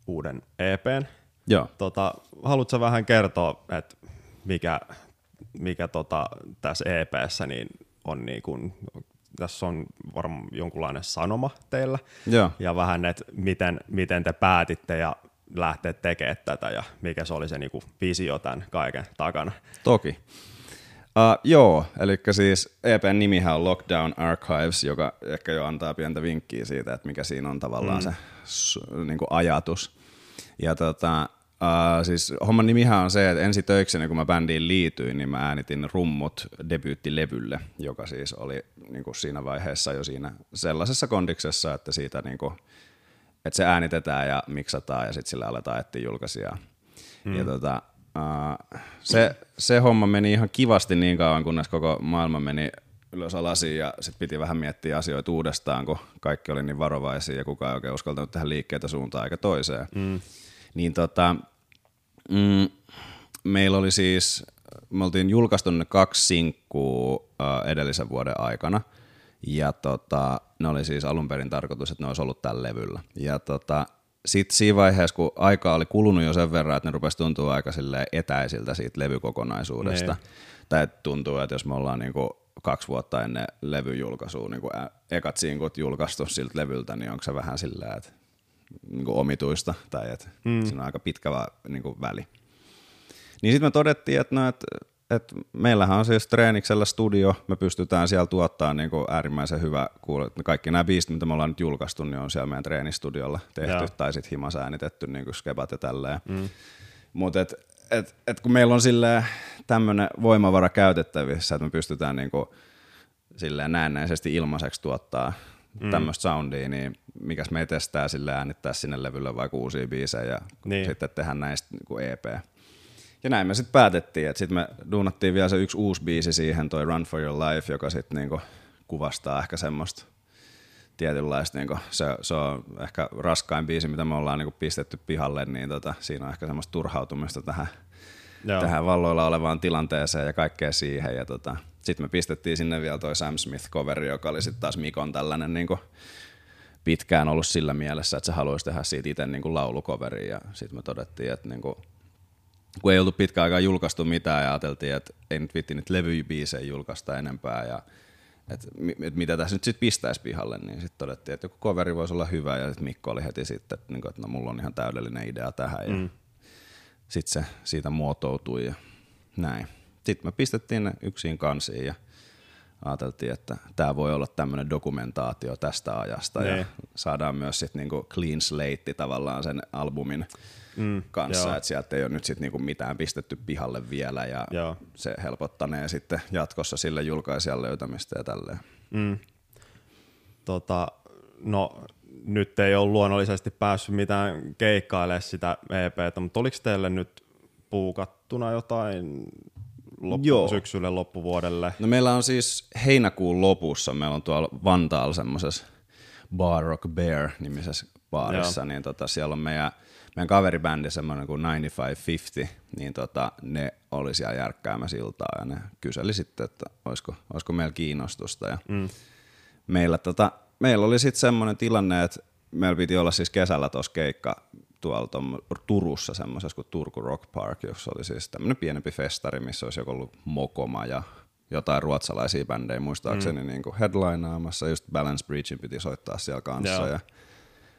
uuden EPn. Joo. Tota, haluatko vähän kertoa, että mikä, mikä tota, tässä EPssä niin on niin kuin tässä on varmaan jonkunlainen sanoma teillä. Joo. Ja vähän, että miten, miten te päätitte ja lähteä tekemään tätä ja mikä se oli se niinku visio tämän kaiken takana. Toki. Uh, joo, eli siis EPn nimihän on Lockdown Archives, joka ehkä jo antaa pientä vinkkiä siitä, että mikä siinä on tavallaan mm. se niin kuin ajatus. Ja tota, uh, siis homman nimihän on se, että ensi töikseni kun mä bändiin liityin, niin mä äänitin rummut debyyttilevylle, joka siis oli niin kuin siinä vaiheessa jo siinä sellaisessa kondiksessa, että siitä niin kuin, että se äänitetään ja miksataan ja sitten sillä aletaan etsiä julkaisijaa. Mm. Ja tota, Uh, se, se homma meni ihan kivasti niin kauan, kunnes koko maailma meni ylös alasiin ja sitten piti vähän miettiä asioita uudestaan, kun kaikki oli niin varovaisia ja kukaan ei oikein uskaltanut tehdä liikkeitä suuntaan eikä toiseen. Mm. Niin tota, mm, meillä oli siis, me oltiin julkaistu ne kaksi sinkkuu uh, edellisen vuoden aikana ja tota, ne oli siis alun perin tarkoitus, että ne olisi ollut tällä levyllä. Ja tota, sitten siinä vaiheessa, kun aika oli kulunut jo sen verran, että ne rupesi tuntua aika etäisiltä siitä levykokonaisuudesta, niin. tai että tuntuu, että jos me ollaan niinku kaksi vuotta ennen levyjulkaisua niinku ekat sinkut julkaistu siltä levyltä, niin onko se vähän sillä että niinku omituista, tai että mm. siinä on aika pitkä va, niinku väli. Niin sitten me todettiin, että no, et et meillähän on siis treeniksellä studio, me pystytään siellä tuottaa niin kuin äärimmäisen hyvä kuule. Kaikki nämä biisit, mitä me ollaan nyt julkaistu, niin on siellä meidän treenistudiolla tehty Joo. tai sitten himas äänitetty niin kuin skebat ja tälleen. Mm. Mutta et, et, et kun meillä on tämmöinen voimavara käytettävissä, että me pystytään niin kuin silleen näennäisesti ilmaiseksi tuottaa mm. tämmöistä soundia, niin mikäs me testää sille äänittää sinne levylle vaikka uusia biisejä ja niin. sitten tehdä näistä niin kuin EP. Ja näin me sitten päätettiin, että sitten me duunattiin vielä se yksi uusi biisi siihen, toi Run for Your Life, joka sitten niinku kuvastaa ehkä semmoista tietynlaista, niinku, se, se on ehkä raskain biisi, mitä me ollaan niinku pistetty pihalle, niin tota, siinä on ehkä semmoista turhautumista tähän, tähän valloilla olevaan tilanteeseen ja kaikkea siihen. Ja tota, sitten me pistettiin sinne vielä toi Sam Smith-coveri, joka oli sitten taas Mikon tällainen niinku, pitkään ollut sillä mielessä, että se haluaisi tehdä siitä itse niinku laulukoveri ja sitten me todettiin, että niinku, kun ei ollut pitkä aikaa julkaistu mitään ja ajateltiin, että ei nyt vitti nyt levybiisejä julkaista enempää ja että et mitä tässä nyt sitten pistäisi pihalle, niin sitten todettiin, että joku coveri voisi olla hyvä ja sitten Mikko oli heti sitten, että, niin että no mulla on ihan täydellinen idea tähän ja mm. sitten se siitä muotoutui ja näin. Sitten me pistettiin ne yksin kansiin ja ajateltiin, että tämä voi olla tämmöinen dokumentaatio tästä ajasta ne. ja niin. saadaan myös sitten niinku clean slate tavallaan sen albumin mm, kanssa, että sieltä ei ole nyt sit niinku mitään pistetty pihalle vielä ja joo. se helpottanee sitten jatkossa sille julkaisijan löytämistä ja tälleen. Mm. Tota, no nyt ei ole luonnollisesti päässyt mitään keikkailemaan sitä EPtä, mutta oliko teille nyt puukattuna jotain loppu, Joo. syksylle loppuvuodelle? No meillä on siis heinäkuun lopussa, meillä on tuolla Vantaalla semmoisessa Bar Rock Bear-nimisessä baarissa, Joo. niin tota, siellä on meidän meidän kaveribändi semmoinen kuin 9550, niin tota, ne oli siellä järkkäämässä iltaa ja ne kyseli sitten, että olisiko, olisiko meillä kiinnostusta. Ja mm. meillä, tota, meillä oli sitten semmoinen tilanne, että meillä piti olla siis kesällä tuossa keikka tuolla Turussa semmoisessa kuin Turku Rock Park, jossa oli siis tämmöinen pienempi festari, missä olisi joko ollut Mokoma ja jotain ruotsalaisia bändejä muistaakseni mm. niin kuin headlineaamassa, just Balance Breachin piti soittaa siellä kanssa yeah. ja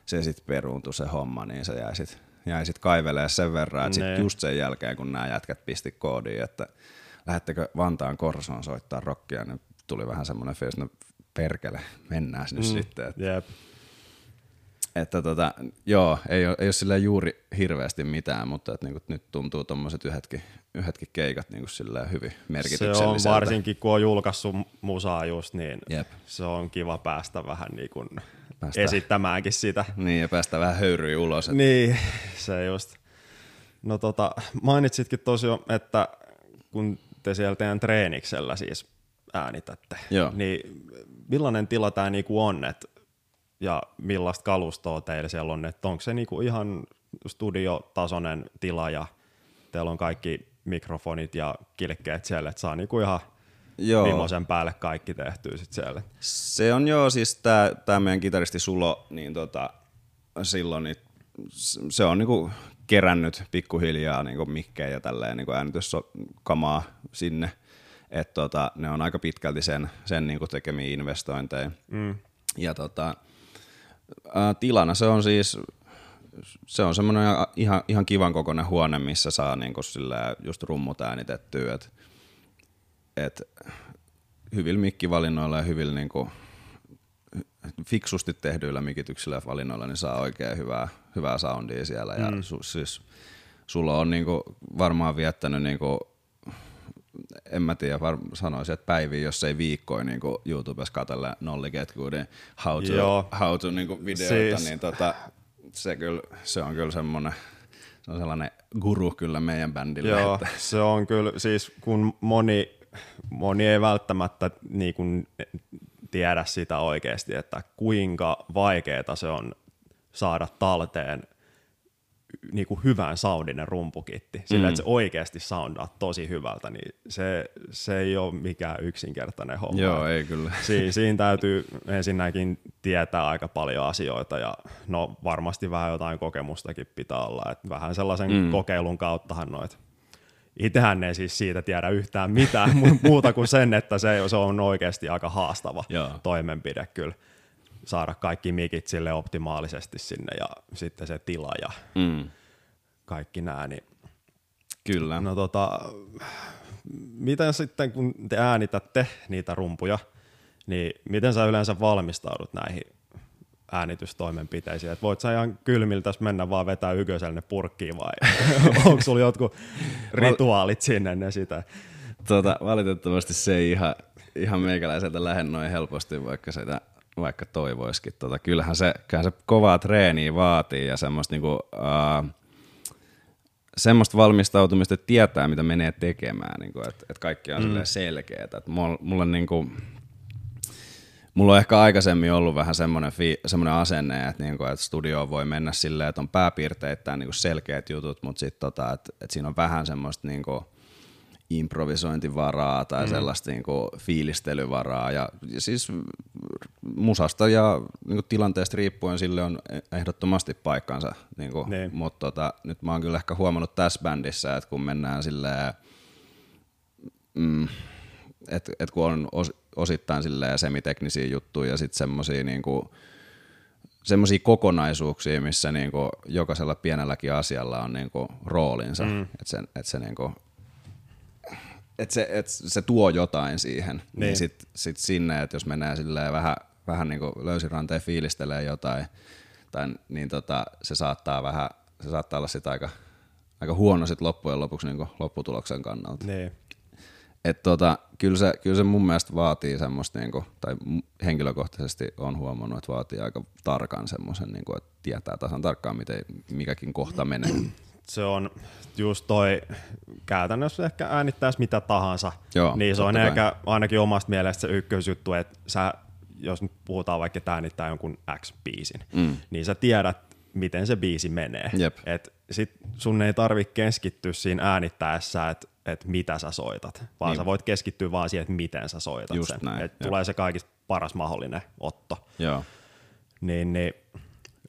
se sitten peruuntui se homma, niin se jäi sitten jäi sit kaivelee sen verran, että sitten just sen jälkeen, kun nämä jätkät pisti koodiin, että lähettekö Vantaan Korsoon soittaa rockia, niin tuli vähän semmoinen fiilis, no perkele, mennään sinne mm. sitten. Että, yep. että tota, joo, ei ole, ei ole sillä juuri hirveästi mitään, mutta että niinku, nyt tuntuu tuommoiset yhdetkin, yhdetkin keikat niinku hyvin merkitykselliseltä. Se on varsinkin, kun on julkaissut musaa just, niin yep. se on kiva päästä vähän niin kuin päästä, esittämäänkin sitä. Niin, ja päästä vähän höyryä ulos. Että. Niin, se just. No tota, mainitsitkin tosiaan, että kun te siellä teidän treeniksellä siis äänitätte, Joo. niin millainen tila tämä niinku on, et, ja millaista kalustoa teillä siellä on, että onko se niinku ihan studiotasoinen tila ja teillä on kaikki mikrofonit ja kilkkeet siellä, että saa niinku ihan Joo. Mimosen päälle kaikki tehtyy sit siellä. Se on joo, siis tämä tää meidän kitaristi Sulo, niin tota, silloin niin se on niinku kerännyt pikkuhiljaa niinku mikkejä ja tälleen niinku äänityskamaa sinne. että tota, ne on aika pitkälti sen, sen niin kuin tekemiä investointeja. Mm. Ja tota, ää, tilana se on siis, se on semmoinen ihan, ihan kivan kokoinen huone, missä saa niin sillä just rummut äänitettyä, että et hyvillä mikkivalinnoilla ja hyvillä niin kuin fiksusti tehdyillä mikityksillä ja valinnoilla niin saa oikein hyvää, hyvää soundia siellä. Ja mm. su, siis, sulla on niinku varmaan viettänyt niinku, en mä tiedä, var, sanoisin, että päiviä, jos ei viikkoin niinku YouTubessa katsella Nolli Getgoodin how to, Joo. how to niinku videoita, siis. niin tota, se, kyllä, se on kyllä semmoinen se on sellainen guru kyllä meidän bändillä. Joo, että. se on kyllä, siis kun moni, moni ei välttämättä niin kuin tiedä sitä oikeasti, että kuinka vaikeaa se on saada talteen niin kuin hyvän soundinen rumpukitti, sillä mm. että se oikeasti soundaa tosi hyvältä, niin se, se ei ole mikään yksinkertainen homma. Joo, ei kyllä. Si, siinä täytyy ensinnäkin tietää aika paljon asioita ja no varmasti vähän jotain kokemustakin pitää olla, että vähän sellaisen mm. kokeilun kauttahan noit itsehän ei siis siitä tiedä yhtään mitään muuta kuin sen, että se, se on oikeasti aika haastava Joo. toimenpide kyllä saada kaikki mikit sille optimaalisesti sinne ja sitten se tila ja mm. kaikki nämä. Niin, kyllä. No tota, miten sitten kun te äänitätte niitä rumpuja, niin miten sä yleensä valmistaudut näihin äänitystoimenpiteisiin. Et voit sä ihan kylmiltä mennä vaan vetää yköiselle purkkiin vai onko sulla jotkut rituaalit sinne ennen sitä? Tota, valitettavasti se ei ihan, ihan meikäläiseltä lähde noin helposti, vaikka sitä vaikka toivoisikin. Tota, kyllähän, se, kyllähän se kovaa treeniä vaatii ja semmoista niinku, uh, semmoista valmistautumista, että tietää, mitä menee tekemään, niinku, että et kaikki on mm. selkeää. Mulla, mulla niinku, Mulla on ehkä aikaisemmin ollut vähän semmoinen, fi- semmoinen asenne, että, niinku, että studio voi mennä silleen, että on pääpiirteittäin niinku selkeät jutut, mutta sitten tota, että, että siinä on vähän semmoista niinku improvisointivaraa tai mm. sellaista niinku fiilistelyvaraa. Ja, ja siis musasta ja niinku tilanteesta riippuen sille on ehdottomasti paikkansa. Niinku, niin. Mutta tota, nyt mä oon kyllä ehkä huomannut tässä bändissä, että kun mennään silleen, mm, että et kun on os, osittain semiteknisiä juttuja ja sitten semmoisia niinku, semmoisia kokonaisuuksia, missä niinku jokaisella pienelläkin asialla on niinku roolinsa, mm. että se, et se, niinku, et se, et se tuo jotain siihen, niin, niin sitten sit sinne, että jos menee vähän, vähän niinku löysiranteen fiilistelee jotain, tai, niin tota, se saattaa vähän, se saattaa olla sit aika, aika huono sit loppujen lopuksi niinku lopputuloksen kannalta. Niin. Et tota, kyllä, se, kyllä se mun mielestä vaatii semmoista, niinku, tai henkilökohtaisesti on huomannut, että vaatii aika tarkan semmoisen, niinku, että tietää tasan tarkkaan, miten mikäkin kohta menee. Se on just toi, käytännössä ehkä äänittäisi mitä tahansa, Joo, niin se on kai. ehkä ainakin omasta mielestä se ykkösjuttu, että sä, jos nyt puhutaan vaikka, että äänittää jonkun X-biisin, mm. niin sä tiedät, miten se biisi menee. Jep. Et sit sun ei tarvitse keskittyä siinä äänittäessä, että että mitä sä soitat, vaan niin. sä voit keskittyä vaan siihen, että miten sä soitat Just sen. Näin, että tulee se kaikista paras mahdollinen otto. Joo. Niin, niin,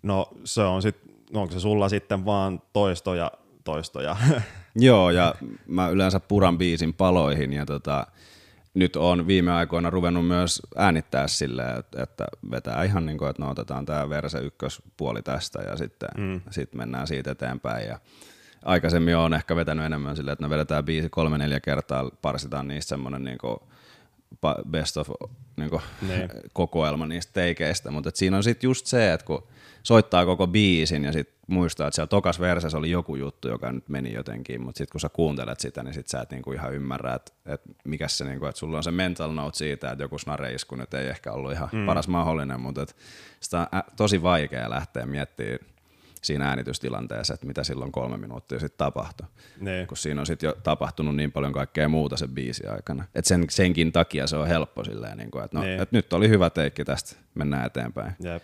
no se on sit, onko se sulla sitten vaan toistoja, toistoja? Joo, ja mä yleensä puran biisin paloihin, ja tota, nyt on viime aikoina ruvennut myös äänittää silleen, että, että vetää ihan niin kuin, että no otetaan tämä verse ykköspuoli tästä, ja sitten mm. sit mennään siitä eteenpäin, ja aikaisemmin on ehkä vetänyt enemmän silleen, että me vedetään biisi kolme neljä kertaa, parsitaan niistä semmoinen niinku best of niinku, niin. kokoelma niistä teikeistä, mutta siinä on sitten just se, että kun soittaa koko biisin ja sitten muistaa, että siellä tokas versessä oli joku juttu, joka nyt meni jotenkin, mutta sitten kun sä kuuntelet sitä, niin sit sä et niinku ihan ymmärrä, että, että mikä se, niinku, että sulla on se mental note siitä, että joku snareisku nyt ei ehkä ollut ihan mm. paras mahdollinen, mutta sitä on tosi vaikea lähteä miettimään siinä äänitystilanteessa, että mitä silloin kolme minuuttia sitten tapahtui. Ne. Kun siinä on sitten jo tapahtunut niin paljon kaikkea muuta sen biisi aikana. Et sen, senkin takia se on helppo silleen, niin kuin, että no, et nyt oli hyvä teikki tästä, mennään eteenpäin. Jep.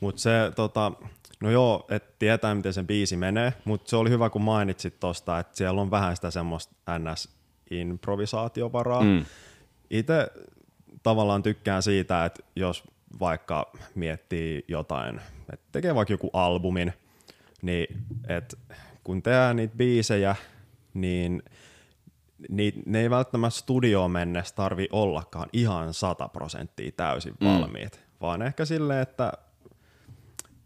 Mutta se, tota, no joo, että tietää miten sen biisi menee, mutta se oli hyvä kun mainitsit tosta, että siellä on vähän sitä semmoista NS-improvisaatiovaraa. Mm. Itse tavallaan tykkään siitä, että jos vaikka miettii jotain, että tekee vaikka joku albumin, niin että kun tehdään niitä biisejä, niin niin ne ei välttämättä studioon mennessä tarvi ollakaan ihan 100 prosenttia täysin Mm. valmiit, vaan ehkä silleen, että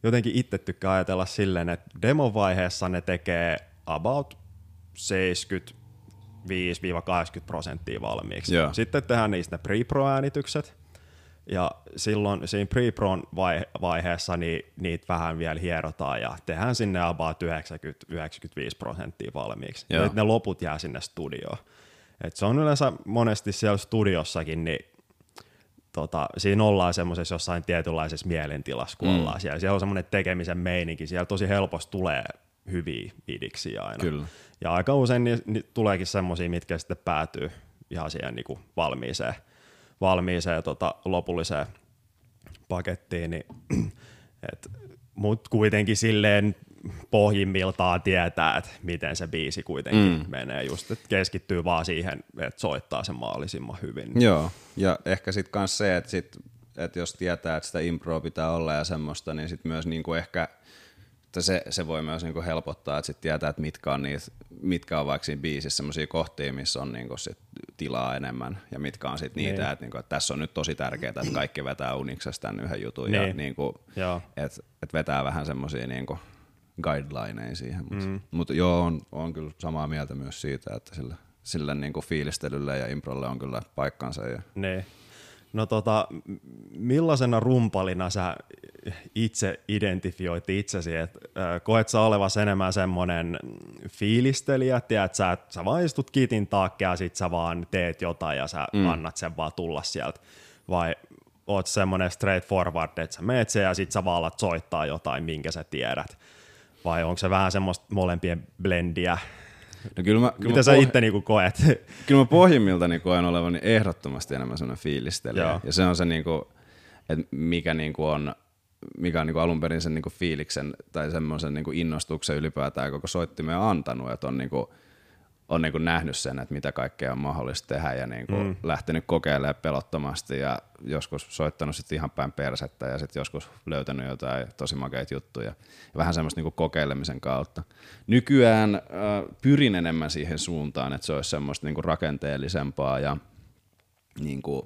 jotenkin itse tykkää ajatella silleen, että demovaiheessa ne tekee about 75-80 prosenttia valmiiksi. Joo. Sitten tehdään niistä ne pre-pro-äänitykset, ja silloin siinä pre-pron vai- vaiheessa niin niitä vähän vielä hierotaan ja tehdään sinne about 90-95 prosenttia valmiiksi. Joo. Ja ne loput jää sinne studioon. Et se on yleensä monesti siellä studiossakin, niin tota, siinä ollaan semmoisessa jossain tietynlaisessa mielentilassa, kun mm. ollaan siellä. Siellä on semmoinen tekemisen meininki, siellä tosi helposti tulee hyviä idiksiä aina. Kyllä. Ja aika usein ni, ni, tuleekin semmoisia, mitkä sitten päätyy ihan siihen niin kuin valmiiseen, valmiiseen tota, lopulliseen pakettiin, niin, et, mut kuitenkin silleen pohjimmiltaan tietää, että miten se biisi kuitenkin mm. menee, just että keskittyy vaan siihen, että soittaa sen mahdollisimman hyvin. Joo, ja ehkä sitten kans se, että sit, et jos tietää, että sitä improa pitää olla ja semmoista, niin sitten myös niinku ehkä että se, se voi myös niinku helpottaa, että sitten tietää, että mitkä on, niitä, mitkä on vaikka siinä biisissä semmoisia kohtia, missä on niinku sit tilaa enemmän, ja mitkä on sitten niitä, Niin. että, niinku, että tässä on nyt tosi tärkeää, että kaikki vetää uniksesta tämän yhden jutun, ja Niin. niinku, Joo. että et vetää vähän semmoisia niinku guidelineja siihen. Mutta mm. mut joo, on, on kyllä samaa mieltä myös siitä, että sillä, sillä niinku fiilistelyllä ja improlle on kyllä paikkansa. Ja, Niin. No tota, millaisena rumpalina sä itse identifioit itsesi, että koet sä olevas enemmän semmoinen fiilistelijä, tiedät sä, että sä vaan istut kitin taakke ja sit sä vaan teet jotain ja sä mm. annat sen vaan tulla sieltä, vai oot semmoinen straightforward, että sä meet sen ja sit sä vaan alat soittaa jotain, minkä sä tiedät, vai onko se vähän semmoista molempien blendiä, no kyllä mä, kyllä mitä mä sä poh- itse niinku koet? Kyllä mä pohjimmiltani koen olevani ehdottomasti enemmän semmoinen fiilistelijä. Joo. Ja se on se, niinku, että mikä, niinku on, mikä on niinku alun perin sen niinku fiiliksen tai semmoisen niinku innostuksen ylipäätään koko soittimeen antanut, että on, niinku, on niinku nähnyt sen, että mitä kaikkea on mahdollista tehdä ja niinku mm. lähtenyt kokeilemaan pelottomasti ja joskus soittanut sitten ihan päin persettä ja sitten joskus löytänyt jotain tosi makeita juttuja. Ja vähän semmoista niinku kokeilemisen kautta. Nykyään äh, pyrin enemmän siihen suuntaan, että se olisi semmoista niinku rakenteellisempaa ja niinku,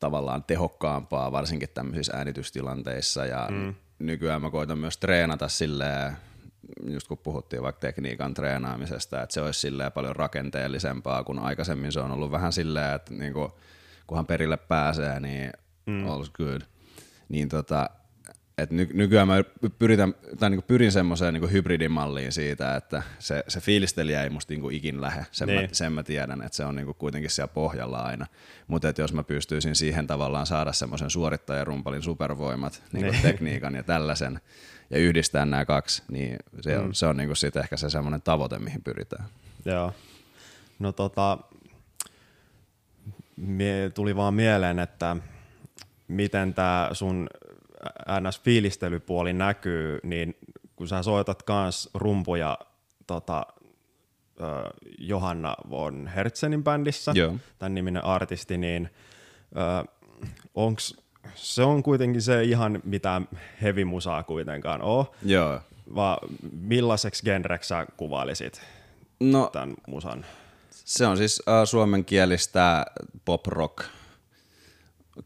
tavallaan tehokkaampaa, varsinkin tämmöisissä äänitystilanteissa. Ja mm. nykyään mä koitan myös treenata silleen, just kun puhuttiin vaikka tekniikan treenaamisesta, että se olisi silleen paljon rakenteellisempaa, kun aikaisemmin se on ollut vähän silleen, että niinku, kunhan perille pääsee, niin mm. all's good. Niin tota, et ny, nykyään mä pyritän, tai niinku pyrin semmoiseen niinku hybridimalliin siitä, että se, se fiilistelijä ei musta niinku ikin lähe. Sen, Niin. mä, sen mä tiedän, että se on niinku kuitenkin siellä pohjalla aina. Mutta jos mä pystyisin siihen tavallaan saada semmoisen suorittajarumpalin supervoimat, niinku Niin. tekniikan ja tällaisen, ja yhdistää nämä kaksi, niin se on, mm. se on niinku sit ehkä se semmoinen tavoite, mihin pyritään. Joo. No tota, mie, tuli vaan mieleen, että miten tämä sun NS-fiilistelypuoli näkyy, niin kun sä soitat kans rumpuja tota, Johanna von Hertzenin bändissä, Joo. tämän niminen artisti, niin ö, onks, se on kuitenkin se ihan mitä heavy-musaa kuitenkaan oo, Joo. vaan millaiseksi genreksi sä kuvailisit No tämän musan? Se on siis äh, suomenkielistä pop-rock.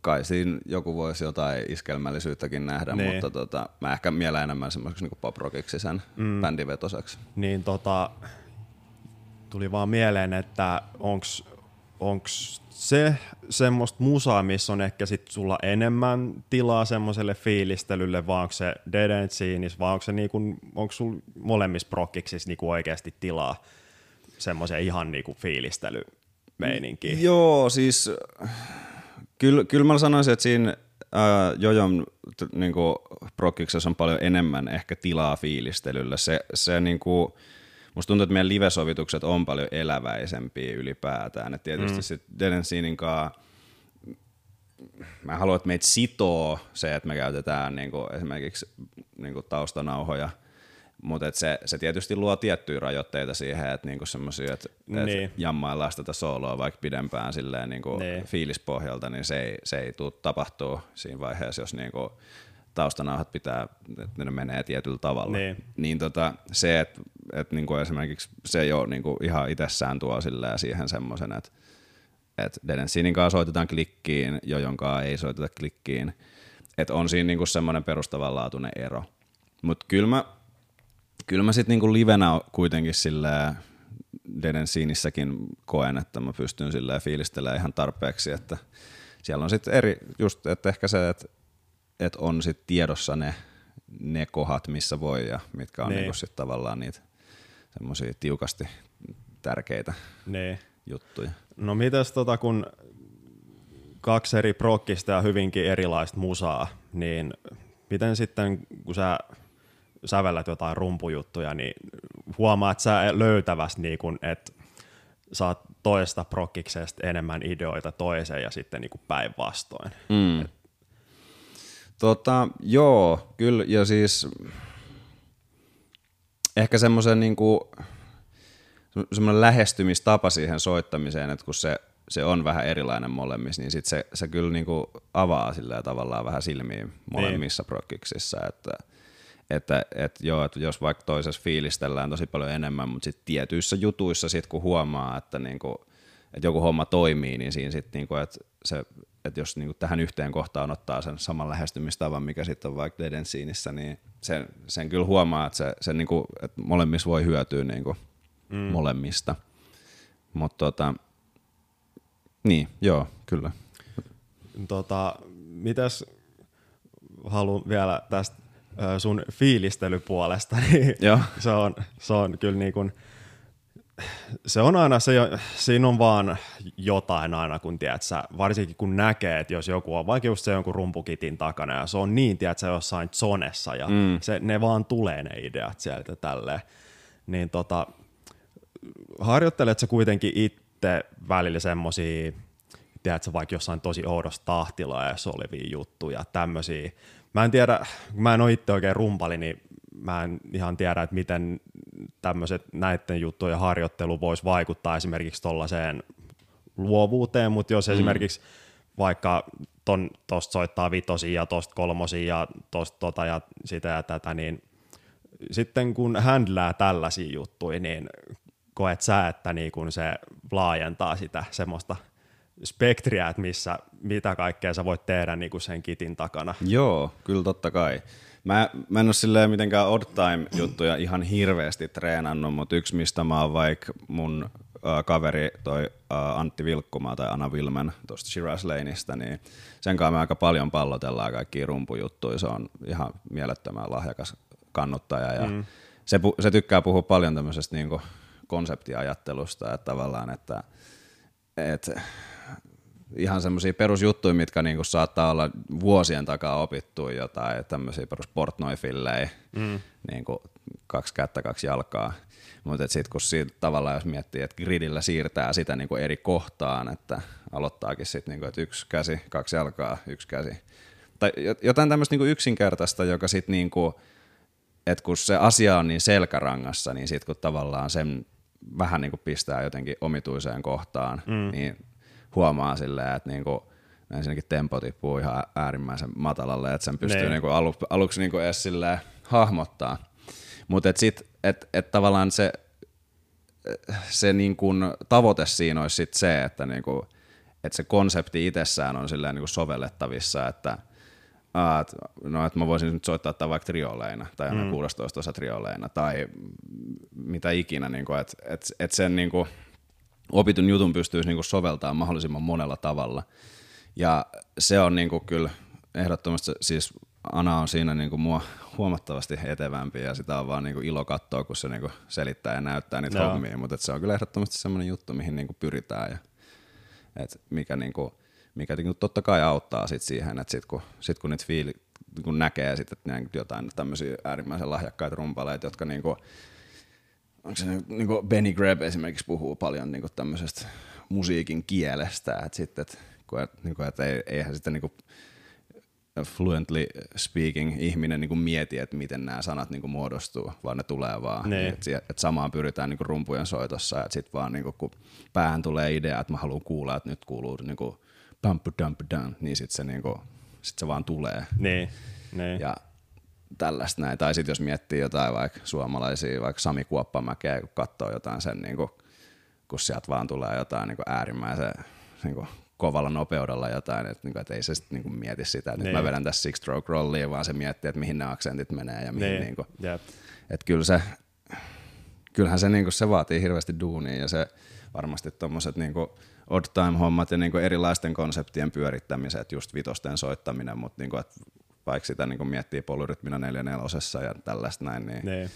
Kai siinä joku voisi jotain iskelmällisyyttäkin nähdä, Niin. mutta tota, mä ehkä mielen enemmän semmoiseksi niin pop-rockiksi sen mm. bändivetoseksi. Niin tota, tuli vaan mieleen, että onks, onks se semmoista musaa, missä on ehkä sit sulla enemmän tilaa semmoiselle fiilistelylle, vai onko se Dead End Scenes, vai onko se niinku, onko sulla molemmissa prokkiksissa niinku oikeasti tilaa semmoisen ihan niinku fiilistelymeininkiin? Joo, siis kyllä, kyllä mä sanoisin, että siinä ää, Jojon t- niinku, prokkiksessa on paljon enemmän ehkä tilaa fiilistelylle. Se, se niinku, musta tuntuu, että meidän livesovitukset on paljon eläväisempiä ylipäätään. Et tietysti mm. sitten kanssa mä haluan, että meitä sitoo se, että me käytetään niinku esimerkiksi niinku taustanauhoja, mutta se, se tietysti luo tiettyjä rajoitteita siihen, että niinku semmoisia, että Niin. niin. jammaillaan sitä soloa vaikka pidempään silleen niinku Niin. fiilispohjalta, niin se ei, se ei tule tapahtuu siinä vaiheessa, jos niinku taustanauhat pitää, että ne menee tietyllä tavalla. Niin. Niin tota, se, että et niinku esimerkiksi se jo niinku ihan itsessään tuo siihen semmoisen, että et Dedencinin kanssa soitetaan klikkiin, jo jonka ei soiteta klikkiin. Että on siinä niinku semmoinen perustavanlaatuinen ero. Mutta kyllä mä, kyl mä sitten niinku livenä kuitenkin sillä Dedencinissäkin koen, että mä pystyn sillä fiilistelemään ihan tarpeeksi, että siellä on sitten eri, just että ehkä se, että että on sitten tiedossa ne, ne kohdat, missä voi ja mitkä on niin. niinku sit tavallaan niitä semmoisia tiukasti tärkeitä niin. juttuja. No mitäs tota, kun kaksi eri prokkista ja hyvinkin erilaista musaa, niin miten sitten, kun sä sävellät jotain rumpujuttuja, niin huomaat sä löytävästi, niin kun, että saat toista prokkiksesta enemmän ideoita toiseen ja sitten niin päinvastoin. Mm. Tota, joo, kyllä, ja siis ehkä semmoisen niinku, semmoinen lähestymistapa siihen soittamiseen, että kun se, se on vähän erilainen molemmissa, niin sit se, se kyllä niinku avaa sillä tavallaan vähän silmiä molemmissa niin. prokkiksissa, että että, että joo, että jos vaikka toisessa fiilistellään tosi paljon enemmän, mutta sitten tietyissä jutuissa sit kun huomaa, että, niinku, että joku homma toimii, niin siinä sitten niinku, että se että jos niin tähän yhteen kohtaan ottaa sen saman lähestymistavan, mikä sitten on vaikka Dedensiinissä, niin sen, sen kyllä huomaa, että, se, se niin kuin, että molemmissa voi hyötyä niin kuin mm. molemmista. Mutta tota, niin, joo, kyllä. Tota, mitäs haluan vielä tästä sun fiilistelypuolesta, niin Joo. se, on, se on kyllä niin kuin, se on aina se, siinä on vaan jotain aina, kun tiedät, sä, varsinkin kun näkee, että jos joku on vaikka just se jonkun rumpukitin takana ja se on niin, tiedät, sä jossain zonessa ja mm. se, ne vaan tulee ne ideat sieltä tälleen, niin tota, harjoittelet sä kuitenkin itse välillä semmosia, tiedätkö, vaikka jossain tosi oudossa tahtilaajassa olevia juttuja, tämmöisiä. Mä en tiedä, mä en ole itse oikein rumpali, niin mä en ihan tiedä, että miten tämmöiset näiden juttujen harjoittelu voisi vaikuttaa esimerkiksi tuollaiseen luovuuteen, mutta jos mm. esimerkiksi vaikka tuosta soittaa vitosia ja tuosta kolmosia ja tuosta tota ja sitä ja tätä, niin sitten kun handlää tällaisia juttuja, niin koet sä, että niin kun se laajentaa sitä semmoista spektriä, että missä, mitä kaikkea sä voit tehdä niin kuin sen kitin takana. Joo, kyllä totta kai. Mä, mä en ole silleen mitenkään odd time juttuja ihan hirveästi treenannut, mutta yksi mistä mä oon vaikka mun äh, kaveri toi äh, Antti Vilkkumaa tai Anna Vilmen tuosta Shiraz Laneista, niin sen kanssa me aika paljon pallotellaan kaikkia rumpujuttuja. Se on ihan mielettömän lahjakas kannuttaja ja mm. se, se tykkää puhua paljon tämmöisestä niinku konseptiajattelusta, että tavallaan, että, että ihan semmoisia perusjuttuja, mitkä niinku saattaa olla vuosien takaa opittu jotain tämmöisiä perus portnoifillejä, mm. niinku kaksi kättä, kaksi jalkaa. Mutta sitten kun siitä tavallaan jos miettii, että gridillä siirtää sitä niinku eri kohtaan, että aloittaakin sitten, niinku, että yksi käsi, kaksi jalkaa, yksi käsi. Tai jotain tämmöistä niinku yksinkertaista, joka sitten niinku, että kun se asia on niin selkärangassa, niin sitten kun tavallaan sen vähän niinku pistää jotenkin omituiseen kohtaan, mm. niin huomaa silleen, että niinku, ensinnäkin tempo tippuu ihan äärimmäisen matalalle, että sen pystyy niin. niinku alu, aluksi niinku edes silleen hahmottaa. Mutta et sit, et, et tavallaan se, se niinku tavoite siinä olisi sit se, että niinku, et se konsepti itsessään on silleen niinku sovellettavissa, että et, no, että mä voisin nyt soittaa tämän vaikka trioleina tai mm. 16 osa trioleina tai mitä ikinä, niinku, että et, et sen niinku, opitun jutun pystyisi niinku soveltamaan mahdollisimman monella tavalla. Ja se on niinku kyllä ehdottomasti, siis Ana on siinä niinku mua huomattavasti etevämpi ja sitä on vaan niinku ilo katsoa, kun se niinku selittää ja näyttää niitä no. hommia, mutta se on kyllä ehdottomasti semmoinen juttu, mihin niinku pyritään ja et mikä, niinku, mikä niinku totta kai auttaa sit siihen, että sit kun, sit kun niitä fiili, kun näkee sit, että jotain tämmöisiä äärimmäisen lahjakkaita rumpaleita, jotka niinku, onko se niin kuin Benny Greb esimerkiksi puhuu paljon niin kuin tämmöisestä musiikin kielestä, että sitten, että, että, niin kuin, että ei, eihän sitten niin kuin fluently speaking ihminen niin kuin mieti, että miten nämä sanat niin kuin muodostuu, vaan ne tulee vaan. Niin. Että, että samaan pyritään niin kuin rumpujen soitossa, että sitten vaan niin kuin, kun päähän tulee idea, että mä haluan kuulla, että nyt kuuluu niin kuin, dump, dump, dump, niin sitten se niin kuin, sit se vaan tulee. Niin, niin. Ja tällaista näin. Tai sitten jos miettii jotain vaikka suomalaisia, vaikka Sami Kuoppamäkeä, kun katsoo jotain sen, niin kuin, kun sieltä vaan tulee jotain niin kuin äärimmäisen niin kuin, kovalla nopeudella jotain, että, niin kuin, että ei se sitten niin mieti sitä, että niin. nyt mä vedän tässä six stroke rollia, vaan se miettii, että mihin ne aksentit menee ja mihin niin. Niin kuin, että kyllä se, kyllähän se, niin kuin, se vaatii hirveästi duunia ja se varmasti tuommoiset niin odd time hommat ja niin kuin erilaisten konseptien pyörittämiset, just vitosten soittaminen, mutta niin kuin, että vaikka sitä niin miettii polyrytmina 44 ja tällaista näin, niin niin.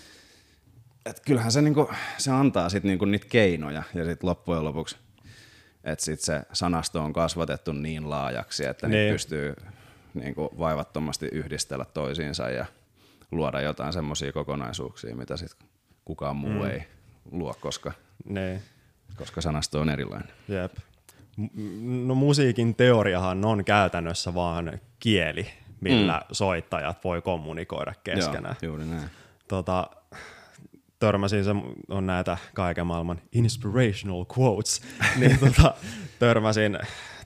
Et kyllähän se, niinku, se antaa sit niinku niitä keinoja ja sitten loppujen lopuksi, että sit se sanasto on kasvatettu niin laajaksi, että niin. pystyy niinku vaivattomasti yhdistellä toisiinsa ja luoda jotain semmoisia kokonaisuuksia, mitä sit kukaan muu mm. ei luo, koska, niin. koska sanasto on erilainen. Jep. No musiikin teoriahan on käytännössä vaan kieli, millä mm. soittajat voi kommunikoida keskenään. Joo, juuri näin. Tota, törmäsin, se on näitä kaiken maailman inspirational quotes, niin tota, törmäsin,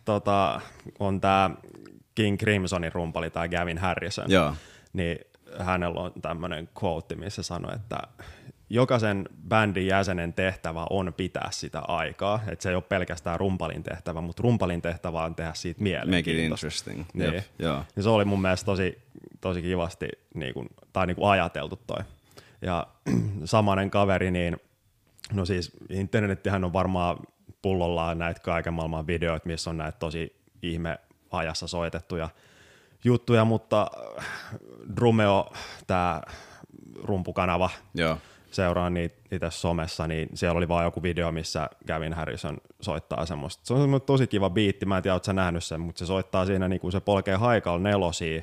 tota, on tämä King Crimsonin rumpali, tämä Gavin Harrison, Joo. niin hänellä on tämmöinen quote, missä sanoi, että jokaisen bändin jäsenen tehtävä on pitää sitä aikaa, että se ei ole pelkästään rumpalin tehtävä, mutta rumpalin tehtävä on tehdä siitä mielenkiintoista. Make it interesting. Niin. Yep. Joo. Ja se oli mun mielestä tosi, tosi kivasti niin kuin, tai niin kuin ajateltu toi. Ja samanen kaveri, niin no siis internettihän on varmaan pullollaan näitä kaiken maailman videoita, missä on näitä tosi ihme ajassa soitettuja juttuja, mutta Drumeo, tämä rumpukanava, Joo seuraan niitä itse somessa, niin siellä oli vaan joku video, missä Gavin Harrison soittaa semmoista. Se on semmoinen tosi kiva biitti, mä en tiedä, ootko nähnyt sen, mutta se soittaa siinä, niin kuin se polkee haikalla nelosia,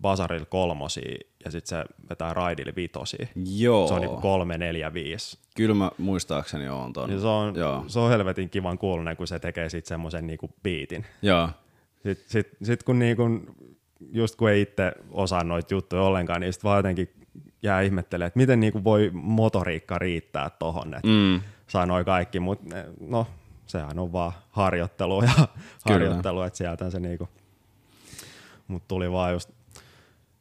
basarilla kolmosia ja sitten se vetää raidille vitosia. Joo. Se on niinku kolme, neljä, viisi. Kyllä mä muistaakseni oon ton. Ja se, on, Joo. se on helvetin kivan kuulunen, kun se tekee sitten semmoisen niinku biitin. Joo. Sitten sit, sit kun niinku, just kun ei itse osaa noita juttuja ollenkaan, niin sitten vaan jotenkin jää ihmettelemään, että miten niinku voi motoriikka riittää tohon, että mm. saa noin kaikki, mutta no sehän on vaan harjoittelu ja harjoittelu, että sieltä se niinku, mutta tuli vaan just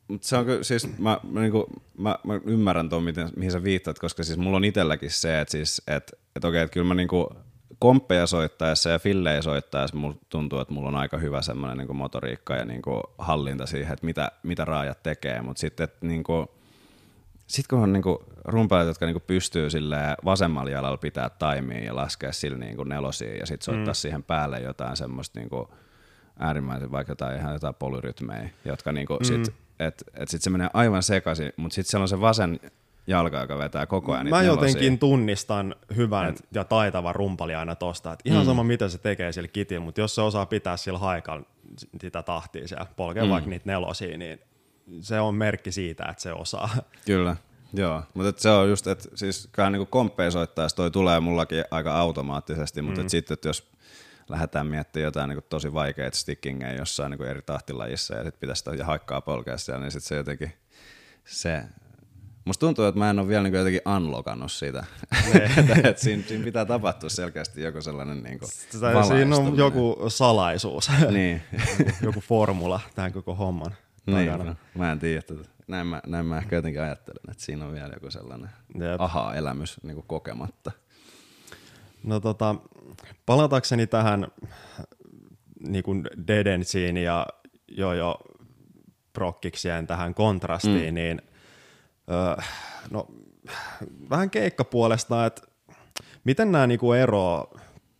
Mut se on kyllä, siis mä, mä, niinku, mä, mä ymmärrän tuon, miten, mihin sä viittat, koska siis mulla on itselläkin se, että siis, et, et okei, että kyllä mä niinku komppeja soittaessa ja fillejä soittaessa mulla tuntuu, että mulla on aika hyvä semmoinen niinku motoriikka ja niinku hallinta siihen, että mitä, mitä raajat tekee, mutta sitten, että niinku, sitten kun on niinku rumpajat, jotka niinku pystyy vasemmalla jalalla pitää taimia ja laskea sillä niinku nelosia ja sitten soittaa mm. siihen päälle jotain semmoista niinku äärimmäisen vaikka jotain ihan jotain polyrytmejä, jotka niinku mm. sit, et, et sit se menee aivan sekaisin, mutta sitten siellä on se vasen jalka, joka vetää koko ajan Mä jotenkin tunnistan hyvän et, ja taitavan rumpali aina tosta, että ihan mm. sama mitä se tekee sillä kitillä, mutta jos se osaa pitää sillä haikalla sitä tahtia siellä, polkee mm. vaikka niitä nelosia, niin se on merkki siitä, että se osaa. Kyllä, joo. Mutta se on just, että siis kyllä niinku kompeisoittaessa toi tulee mullakin aika automaattisesti, mutta mm. sitten, että jos lähdetään miettimään jotain niin tosi vaikeita stickingejä jossain niin eri tahtilajissa ja sitten pitäisi ja haikkaa polkea siellä, niin sitten se jotenkin, se, Musta tuntuu, että mä en ole vielä niin jotenkin unlockannut sitä. että siinä, siinä, pitää tapahtua selkeästi joku sellainen niin kuin Siinä on joku salaisuus, niin. joku, joku formula tähän koko homman. Niin, no, mä en tiedä. Että näin, mä, näin mä ehkä jotenkin ajattelen, että siinä on vielä joku sellainen aha-elämys niin kuin kokematta. No tota, palatakseni tähän niin kuin Dedensiin ja jo jo prokkiksien tähän kontrastiin, mm. niin öö, no, vähän keikkapuolesta, että miten nämä niinku eroaa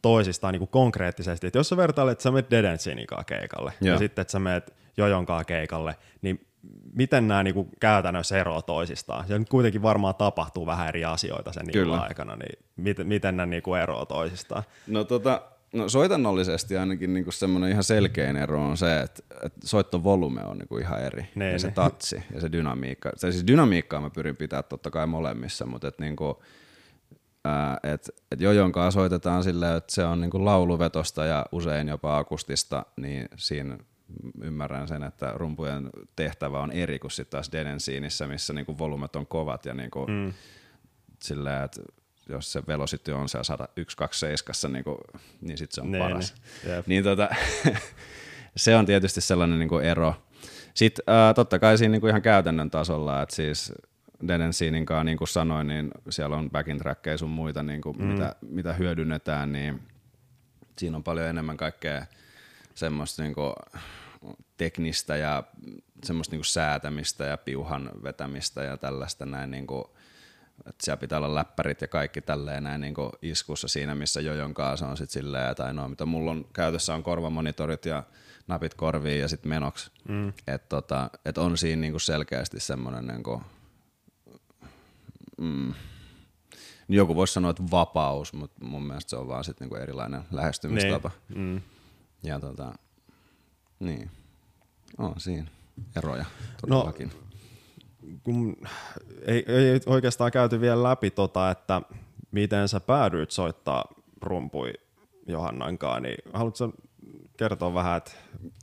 toisistaan niinku konkreettisesti, että jos sä vertailet, että sä menet Dedensiin keikalle Joo. ja sitten, että sä menet Jojonkaan keikalle, niin miten nämä niinku käytännössä eroavat toisistaan? Ja nyt kuitenkin varmaan tapahtuu vähän eri asioita sen Kyllä. aikana, niin miten, miten nämä niinku eroavat toisistaan? No tota, No soitannollisesti ainakin niinku semmoinen ihan selkein ero on se, että, että soittovolume on niinku ihan eri. Ne, ja se tatsi ja se dynamiikka. Se siis dynamiikkaa mä pyrin pitää totta kai molemmissa, mutta et niinku, et, et jojon kanssa soitetaan silleen, että se on niinku lauluvetosta ja usein jopa akustista, niin siinä ymmärrän sen, että rumpujen tehtävä on eri kuin sitten taas Denensiinissä, missä niinku volumet on kovat ja niinku mm. silleen, että jos se velocity on siellä 127, niin, kuin, niin sitten se on ne, niin, paras. Ne, niin tota, se on tietysti sellainen niin kuin ero. Sitten äh, totta kai siinä niinku ihan käytännön tasolla, että siis Dedensiinin kanssa, niin kuin sanoin, niin siellä on backing trackeja sun muita, niin kuin mm. mitä, mitä hyödynnetään, niin siinä on paljon enemmän kaikkea semmoista niin kuin teknistä ja semmoista niin kuin säätämistä ja piuhan vetämistä ja tällaista näin niin kuin, että siellä pitää olla läppärit ja kaikki tälleen näin niin kuin iskussa siinä, missä jojon kanssa on sitten silleen, tai no mitä mulla on käytössä on korvamonitorit ja napit korviin ja sitten menoksi. Mm. Että tota, et on siinä niin kuin selkeästi semmoinen niin kuin, mm, joku voisi sanoa, että vapaus, mutta mun mielestä se on vaan sitten niinku erilainen lähestymistapa. Niin. Mm. Ja tota, niin, on siinä eroja todellakin. No, kun ei, ei oikeastaan käyty vielä läpi tota, että miten sä päädyit soittaa rumpui Johannankaan, niin haluatko kertoa vähän, että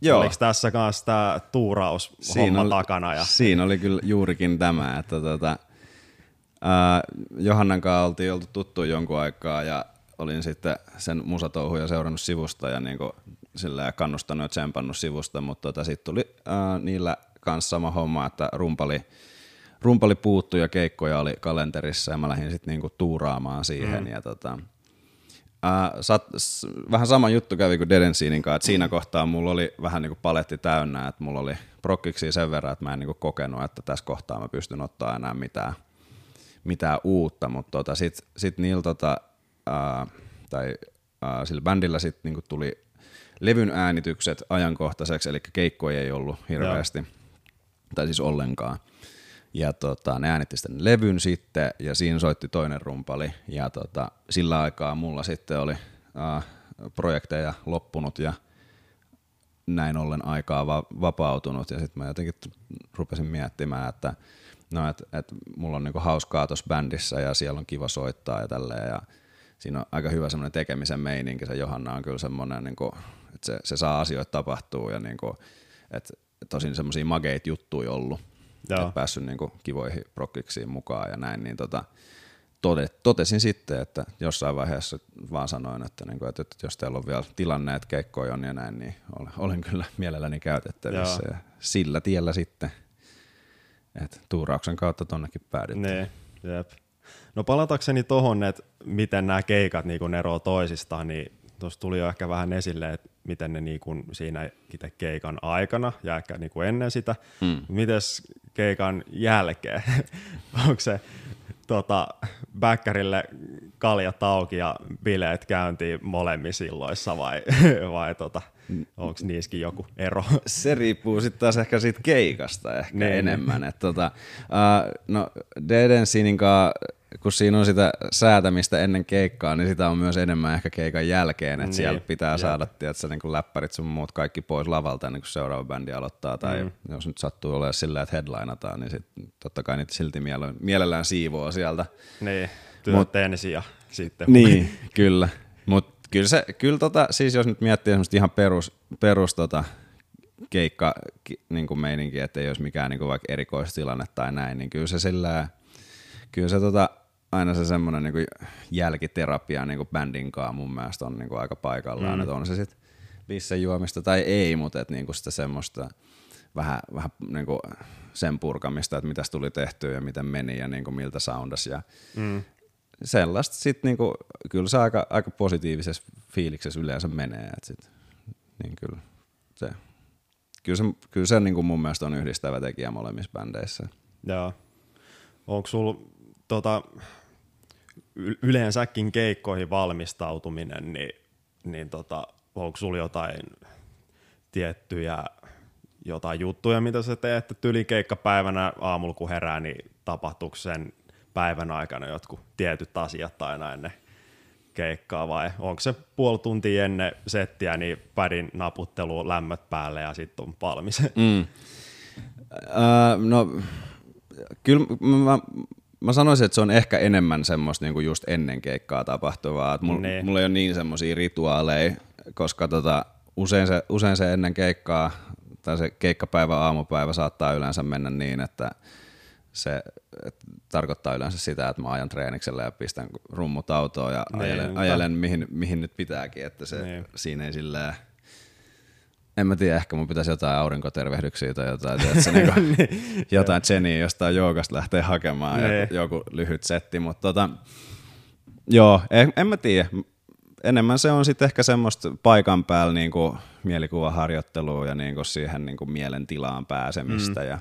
Joo. oliko tässä kanssa tämä tuuraus siinä oli, takana? Ja... Siinä oli kyllä juurikin tämä, että tota, Johannan kanssa oltiin oltu tuttu jonkun aikaa ja olin sitten sen musatouhuja seurannut sivusta ja niin sillä kannustanut ja tsempannut sivusta, mutta tota, sitten tuli ää, niillä kanssa sama homma, että rumpali, rumpali puuttui ja keikkoja oli kalenterissa ja mä lähdin sitten niinku tuuraamaan siihen mm. ja tota, ää, sat, s, vähän sama juttu kävi kuin Dedensiinin kanssa, että siinä kohtaa mulla oli vähän niinku paletti täynnä, että mulla oli prokkiksi sen verran, että mä en niinku kokenut, että tässä kohtaa mä pystyn ottaa enää mitään mitään uutta, mutta tota, sitten sit niillä tota, ää, tai ää, sillä bändillä sitten niinku tuli levyn äänitykset ajankohtaiseksi, eli keikkoja ei ollut hirveästi, Joo. tai siis ollenkaan. Ja tota, ne äänitti sitten levyn sitten, ja siinä soitti toinen rumpali, ja tota, sillä aikaa mulla sitten oli ää, projekteja loppunut, ja näin ollen aikaa va- vapautunut, ja sitten mä jotenkin rupesin miettimään, että no, et, et mulla on niinku hauskaa tuossa bändissä ja siellä on kiva soittaa ja tälleen ja siinä on aika hyvä semmoinen tekemisen meininki. Se Johanna on kyllä semmoinen, niinku, että se, se, saa asioita tapahtuu ja niinku, että tosin semmoisia mageita juttuja ollut. Joo. Et päässyt niinku kivoihin prokkiksiin mukaan ja näin, niin tota, totesin sitten, että jossain vaiheessa vaan sanoin, että, niin kuin, että, että jos teillä on vielä tilanne, että keikkoja on ja näin, niin olen, olen kyllä mielelläni käytettävissä. Joo. Ja sillä tiellä sitten et tuurauksen kautta tonnekin päädyttiin. Nee, jep. No palatakseni tohon, että miten nämä keikat niin eroavat toisistaan, niin tuossa tuli jo ehkä vähän esille, että miten ne niin kuin siinä itse keikan aikana ja ehkä niin kuin ennen sitä. Mm. Mites keikan jälkeen? Onko se tota, bäkkärille kaljat auki ja bileet käyntiin molemmissa silloissa vai, vai tota, onko niissäkin joku ero? Se riippuu sitten taas ehkä siitä keikasta ehkä niin. enemmän. Et tota, uh, no Dedensiinin kun siinä on sitä säätämistä ennen keikkaa, niin sitä on myös enemmän ehkä keikan jälkeen, että niin, siellä pitää jep. saada tiedätkö, niin läppärit sun muut kaikki pois lavalta ennen kuin seuraava bändi aloittaa, tai mm. jos nyt sattuu olemaan sillä, että headlineataan, niin sit, totta kai niitä silti mielellään siivoo sieltä. Niin, työt ensin ja sitten. Niin, kyllä. Mutta kyllä, se, kyllä tota, siis jos nyt miettii ihan perus, perus tota, keikka niin kuin meininki, että ei olisi mikään niin kuin vaikka erikoistilanne tai näin, niin kyllä se sillä kyllä se tota, aina se semmoinen niin jälkiterapia niin kuin bändin kanssa mun mielestä on niin kuin aika paikallaan, mm. että on se sitten bissen juomista tai ei, mutta että niin kuin sitä semmoista vähän, vähän niin kuin sen purkamista, että mitäs tuli tehtyä ja miten meni ja niin kuin miltä soundas ja mm. sellaista sitten niin kuin, kyllä se aika, aika positiivisessa fiiliksessä yleensä menee, että sit, niin kyllä se, kyllä se, kyllä se niin kuin mun mielestä on yhdistävä tekijä molemmissa bändeissä. Joo. Onko sulla tota, yleensäkin keikkoihin valmistautuminen, niin, niin tota, onko sulla jotain tiettyjä jotain juttuja, mitä sä teet, että keikkapäivänä aamulla kun herää, niin tapahtuuko sen päivän aikana jotkut tietyt asiat tai näin ne keikkaa vai onko se puoli tuntia ennen settiä, niin pädin naputtelu lämmöt päälle ja sitten on valmis? Mm. Uh, no kyllä mä, mä sanoisin, että se on ehkä enemmän semmoista niinku just ennen keikkaa tapahtuvaa. Mulla niin. mulla ei ole niin semmoisia rituaaleja, koska tota, usein, se, usein se ennen keikkaa tai se keikkapäivä, aamupäivä saattaa yleensä mennä niin, että se että tarkoittaa yleensä sitä, että mä ajan treeniksellä ja pistän rummut autoon ja niin, ajelen, ajelen mihin, mihin nyt pitääkin, että se, niin. siinä ei silleen en mä tiedä, ehkä mun pitäisi jotain aurinkotervehdyksiä tai jotain, tiedätkö, niin kuin, jotain Jennyä jostain joogasta lähtee hakemaan ja Niin. joku lyhyt setti, mutta tota, joo, en, en mä tiedä. Enemmän se on sitten ehkä semmoista paikan päällä niin kuin mielikuvaharjoittelua ja niin kuin siihen niin kuin mielentilaan pääsemistä. Mm. Ja,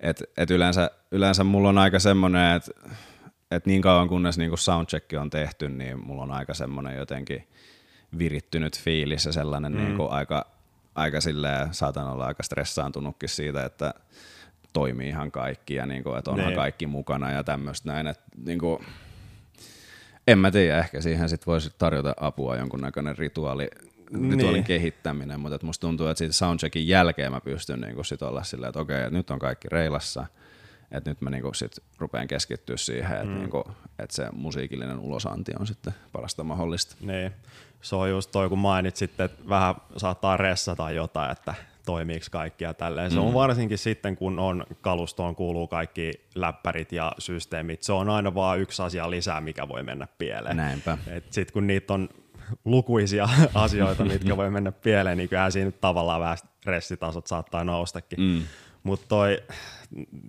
et, et yleensä, yleensä mulla on aika semmoinen, että et niin kauan kunnes niin kuin soundcheck on tehty, niin mulla on aika semmoinen jotenkin virittynyt fiilis ja sellainen mm. niin kuin aika, aika silleen, saatan olla aika stressaantunutkin siitä, että toimii ihan kaikki ja niin kuin, että onhan Niin. kaikki mukana ja tämmöistä näin, että niin kuin, en mä tiedä, ehkä siihen sit voisi tarjota apua jonkunnäköinen rituaali, rituaalin Niin. kehittäminen, mutta et musta tuntuu, että siitä soundcheckin jälkeen mä pystyn niinku sit olla silleen, että okei, että nyt on kaikki reilassa, että nyt mä niinku sit rupean keskittyä siihen, että mm. niinku, et se musiikillinen ulosanti on sitten parasta mahdollista. Niin, se on just toi, kun mainitsit, että vähän saattaa ressata jotain, että toimiiko kaikki ja tälleen. Se on varsinkin sitten, kun on kalustoon kuuluu kaikki läppärit ja systeemit. Se on aina vaan yksi asia lisää, mikä voi mennä pieleen. Näinpä. Sitten kun niitä on lukuisia asioita, mitkä voi mennä pieleen, niin kyllähän siinä tavallaan vähän stressitasot saattaa noustakin. Mm. Mutta toi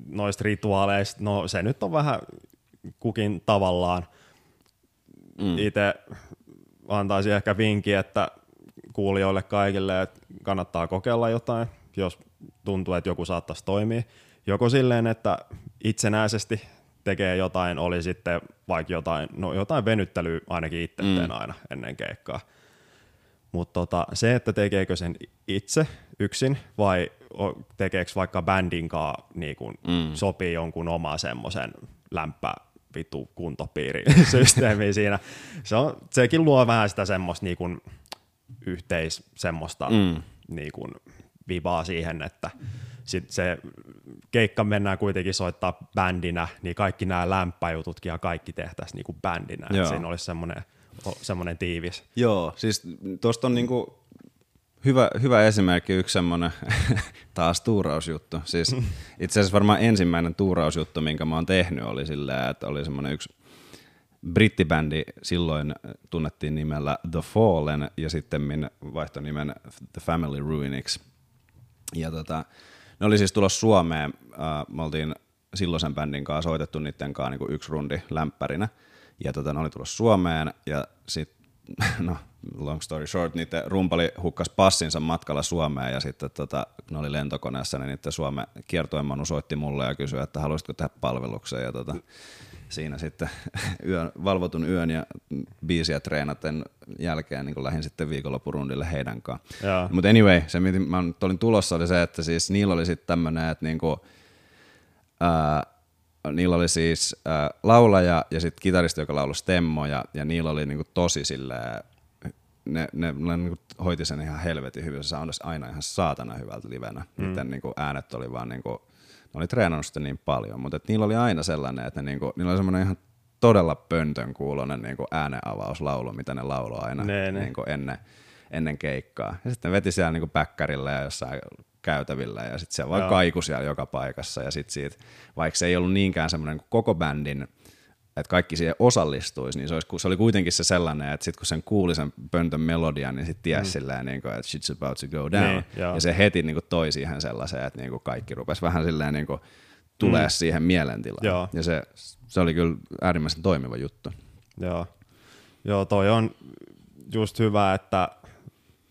noista rituaaleista, no se nyt on vähän kukin tavallaan. Mm. Itse antaisin ehkä vinki, että kuulijoille kaikille, että kannattaa kokeilla jotain, jos tuntuu, että joku saattaisi toimia. Joko silleen, että itsenäisesti tekee jotain, oli sitten vaikka jotain, no jotain venyttelyä ainakin itse teen aina ennen keikkaa. Mutta tota, se, että tekeekö sen itse yksin vai tekeekö vaikka bändin kanssa niin kun mm. sopii jonkun oma semmoisen lämpä vitu kuntopiirisysteemi siinä. Se on, sekin luo vähän sitä semmoista niin kun yhteis semmoista mm. niin kun vibaa siihen, että sit se keikka mennään kuitenkin soittaa bändinä, niin kaikki nämä lämpäjututkin ja kaikki tehtäisiin niin kuin bändinä. Siinä olisi semmoinen, semmoinen tiivis. Joo, siis tuosta on niinku hyvä, hyvä esimerkki yksi semmoinen taas tuurausjuttu. Siis itse asiassa varmaan ensimmäinen tuurausjuttu, minkä mä oon tehnyt, oli sillä, että oli semmoinen yksi brittibändi, silloin tunnettiin nimellä The Fallen ja sitten vaihtoi nimen The Family Ruiniksi. Ja tota, ne oli siis tulossa Suomeen, äh, me oltiin silloisen bändin kanssa soitettu niiden kanssa niin yksi rundi lämpärinä. Ja tota, ne oli tulossa Suomeen ja sitten, no long story short, niiden rumpali hukkas passinsa matkalla Suomeen ja sitten tota, ne oli lentokoneessa, niin niiden Suomen kiertoemanu soitti mulle ja kysyi, että haluaisitko tehdä palveluksen ja tota, siinä sitten yön, valvotun yön ja biisiä treenaten jälkeen niin lähdin sitten viikonloppurundille heidän kanssaan. Mutta anyway, se mitä mä olin tulossa oli se, että siis niillä oli sitten tämmönen, että niinku, ää, niillä oli siis ää, laulaja ja sitten kitaristi, joka lauloi stemmoja ja niillä oli niinku tosi silleen, ne, ne, ne niinku hoiti sen ihan helvetin hyvin, se soundasi aina ihan saatana hyvältä livenä. Mm. Niiden niinku äänet oli vaan niinku, ne oli treenannut sitä niin paljon, mutta et niillä oli aina sellainen, että ne niinku, niillä oli semmoinen ihan todella pöntön kuulonen niinku äänenavauslaulu, mitä ne lauloi aina Ne, ne. Niinku ennen, ennen keikkaa. Ja sitten ne veti siellä niinku päkkärillä ja jossain käytävillä ja sitten siellä vaan Joo. kaiku siellä joka paikassa ja sitten siitä, vaikka se ei ollut niinkään semmoinen kuin koko bändin, että kaikki siihen osallistuisi, niin se, olisi, se oli kuitenkin se sellainen, että sitten kun sen kuuli sen pöntön melodian, niin sitten tiesi mm. silleen, niin kuin, että shit's about to go down. Niin, joo. ja se heti niin kuin, toi siihen sellaiseen, että niin kuin kaikki rupesi vähän silleen niin kuin, tulee mm. siihen mielentilaan. Joo. Ja se, se oli kyllä äärimmäisen toimiva juttu. Joo. Joo, toi on just hyvä, että,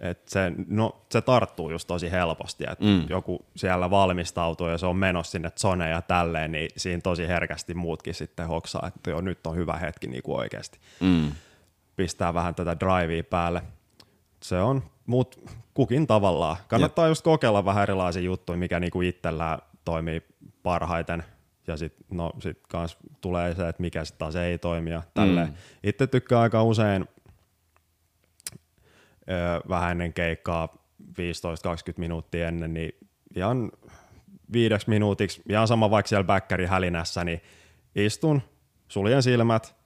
että se, no, se tarttuu just tosi helposti, että mm. joku siellä valmistautuu ja se on menossa sinne zone ja tälleen, niin siinä tosi herkästi muutkin sitten hoksaa, että joo, nyt on hyvä hetki niin kuin oikeasti. Mm. Pistää vähän tätä drivea päälle. Se on, mut kukin tavallaan. Kannattaa just kokeilla vähän erilaisia juttuja, mikä niinku itsellään toimii parhaiten. Ja sitten no, sit kans tulee se, että mikä sitten taas ei toimi ja tälleen. Mm. Itse tykkään aika usein vähän ennen keikkaa, 15-20 minuuttia ennen, niin ihan viideksi minuutiksi, ihan sama vaikka siellä bäkkäri hälinässä, niin istun, suljen silmät,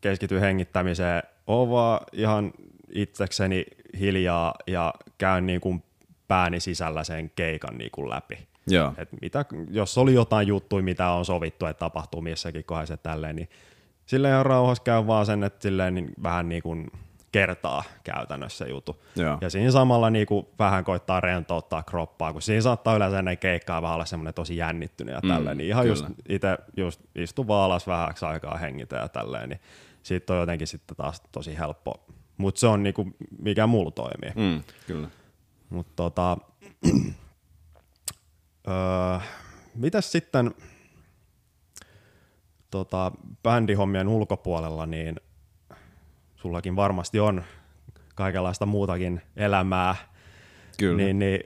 keskityn hengittämiseen, oon vaan ihan itsekseni hiljaa ja käyn niin kuin pääni sisällä sen keikan niin kuin läpi. Joo. Et mitä, jos oli jotain juttuja, mitä on sovittu, että tapahtuu missäkin kohdassa tälleen, niin silleen ihan rauhassa käy vaan sen, että silleen niin vähän niin kuin kertaa käytännössä jutu. Joo. Ja siinä samalla niin kuin vähän koittaa rentouttaa kroppaa, kun siinä saattaa yleensä ennen keikkaa vähän olla semmoinen tosi jännittynyt ja tälleen, niin ihan kyllä. just itse just istu vaan alas vähäksi aikaa hengitä ja tälleen, niin siitä on jotenkin sitten taas tosi helppo. Mutta se on niinku, mikä mulla toimii. Mm, kyllä. Mutta tota, öö, mitäs sitten tota, bändihommien ulkopuolella, niin sullakin varmasti on kaikenlaista muutakin elämää, Kyllä. niin, niin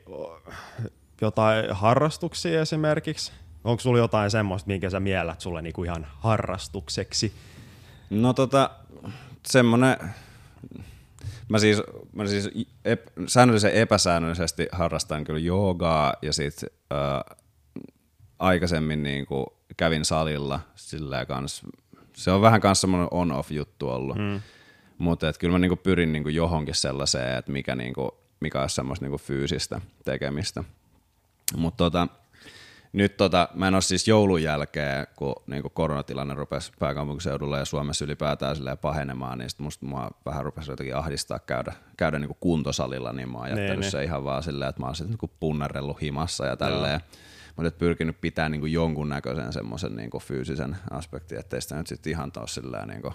jotain harrastuksia esimerkiksi? Onko sulla jotain semmoista, minkä sä miellät sulle niinku ihan harrastukseksi? No tota, semmonen, mä siis, mä siis ep, säännöllisen epäsäännöllisesti harrastan kyllä joogaa ja sit äh, aikaisemmin niinku kävin salilla sillä kans, se on vähän kans semmonen on-off juttu ollut. Mm. Mutta et kyllä mä niinku pyrin niinku johonkin sellaiseen, että mikä, niinku, mikä olisi semmoista niinku fyysistä tekemistä. Mutta tota, nyt tota, mä en ole siis joulun jälkeen, kun niinku koronatilanne rupesi pääkaupunkiseudulla ja Suomessa ylipäätään pahenemaan, niin sit musta mua vähän rupesi jotenkin ahdistaa käydä, käydä niinku kuntosalilla, niin mä oon jättänyt Niin, se ihan vaan silleen, että mä oon sitten niinku punnarellut himassa ja tälleen. Mutta pyrkinyt pitää niinku jonkunnäköisen semmoisen niinku fyysisen aspektin, ettei sitä nyt sitten ihan taas silleen niinku,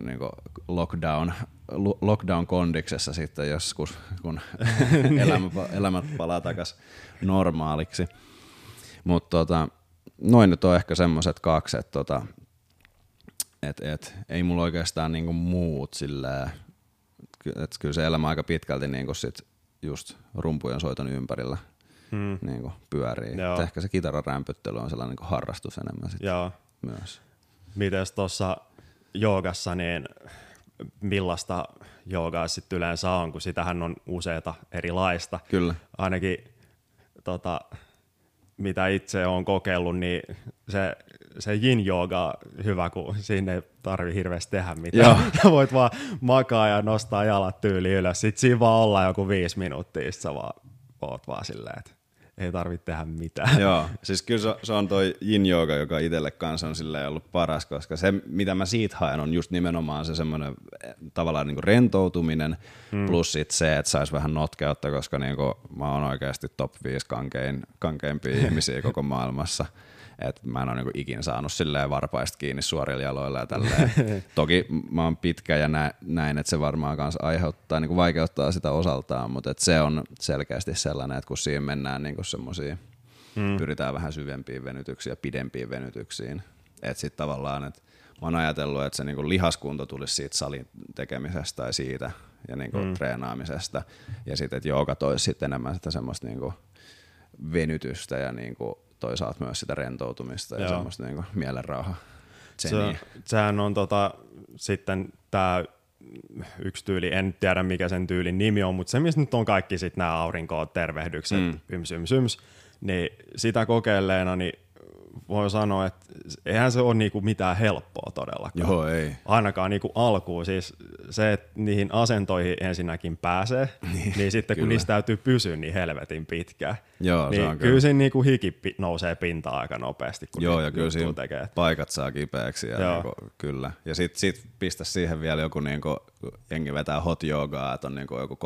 niinku lockdown, lo- lockdown kondiksessa sitten joskus, kun elämä, elämä palaa takaisin normaaliksi. Mutta tota, noin nyt on ehkä semmoiset kaksi, että tota, et, et, ei mulla oikeastaan niinku muut silleen, että kyllä se elämä aika pitkälti niinku sit just rumpujen soiton ympärillä Hmm. niinku pyörii. Joo. Et ehkä se kitaran rämpyttely on sellainen niinku harrastus enemmän sit Joo. myös. Mites tuossa joogassa, niin millaista joogaa sitten yleensä on, kun sitähän on useita erilaista. Kyllä. Ainakin tota, mitä itse olen kokeillut, niin se, se yin jooga hyvä, kun sinne ei tarvi hirveästi tehdä mitään. Joo. Voit vaan makaa ja nostaa jalat tyyli ylös. Sitten siinä vaan olla joku viisi minuuttia, sit sä vaan oot vaan silleen, että ei tarvitse tehdä mitään. Joo, siis kyllä se, se on toi yin yoga, joka itselle kanssa on silleen ollut paras, koska se, mitä mä siitä haen, on just nimenomaan se semmoinen eh, tavallaan niinku rentoutuminen, mm. plus sit se, että sais vähän notkeutta, koska niinku mä oon oikeasti top 5 kankein, kankeimpia ihmisiä koko maailmassa. Et mä en ole niinku ikin saanut silleen varpaista kiinni suorilla jaloilla ja tälleen. Toki mä oon pitkä ja nä, näin, että se varmaan kanssa aiheuttaa, niinku vaikeuttaa sitä osaltaan, mutta et se on selkeästi sellainen, että kun siinä mennään niinku semmosia, mm. pyritään vähän syvempiin venytyksiin ja pidempiin venytyksiin. Että sitten tavallaan, että mä oon ajatellut, että se niinku lihaskunto tulisi siitä salin tekemisestä ja siitä ja niinku mm. treenaamisesta. Ja sitten, että jooga toisi sitten enemmän sitä semmoista niinku venytystä ja niinku toisaalta myös sitä rentoutumista ja Joo. semmoista niinku mielenrauha. Se, sehän on tota, sitten tämä yksi tyyli, en tiedä mikä sen tyylin nimi on, mutta se missä nyt on kaikki sitten nämä aurinko-tervehdykset, mm. yms, yms, yms, niin sitä kokeilleena niin voi sanoa, että eihän se ole niinku mitään helppoa todellakaan. Joo, ei. Ainakaan niinku alkuun. Siis se, että niihin asentoihin ensinnäkin pääsee, niin, niin sitten kun kyllä. niistä täytyy pysyä niin helvetin pitkään. Joo, se niin on kyllä kyllä. siinä niinku hiki nousee pintaan aika nopeasti, kun Joo, ja kyllä siinä tekee. paikat saa kipeäksi. Ja Joo. niinku, kyllä. Ja sit, sit pistä siihen vielä joku, niinku, jengi vetää hot joogaa, että on niinku joku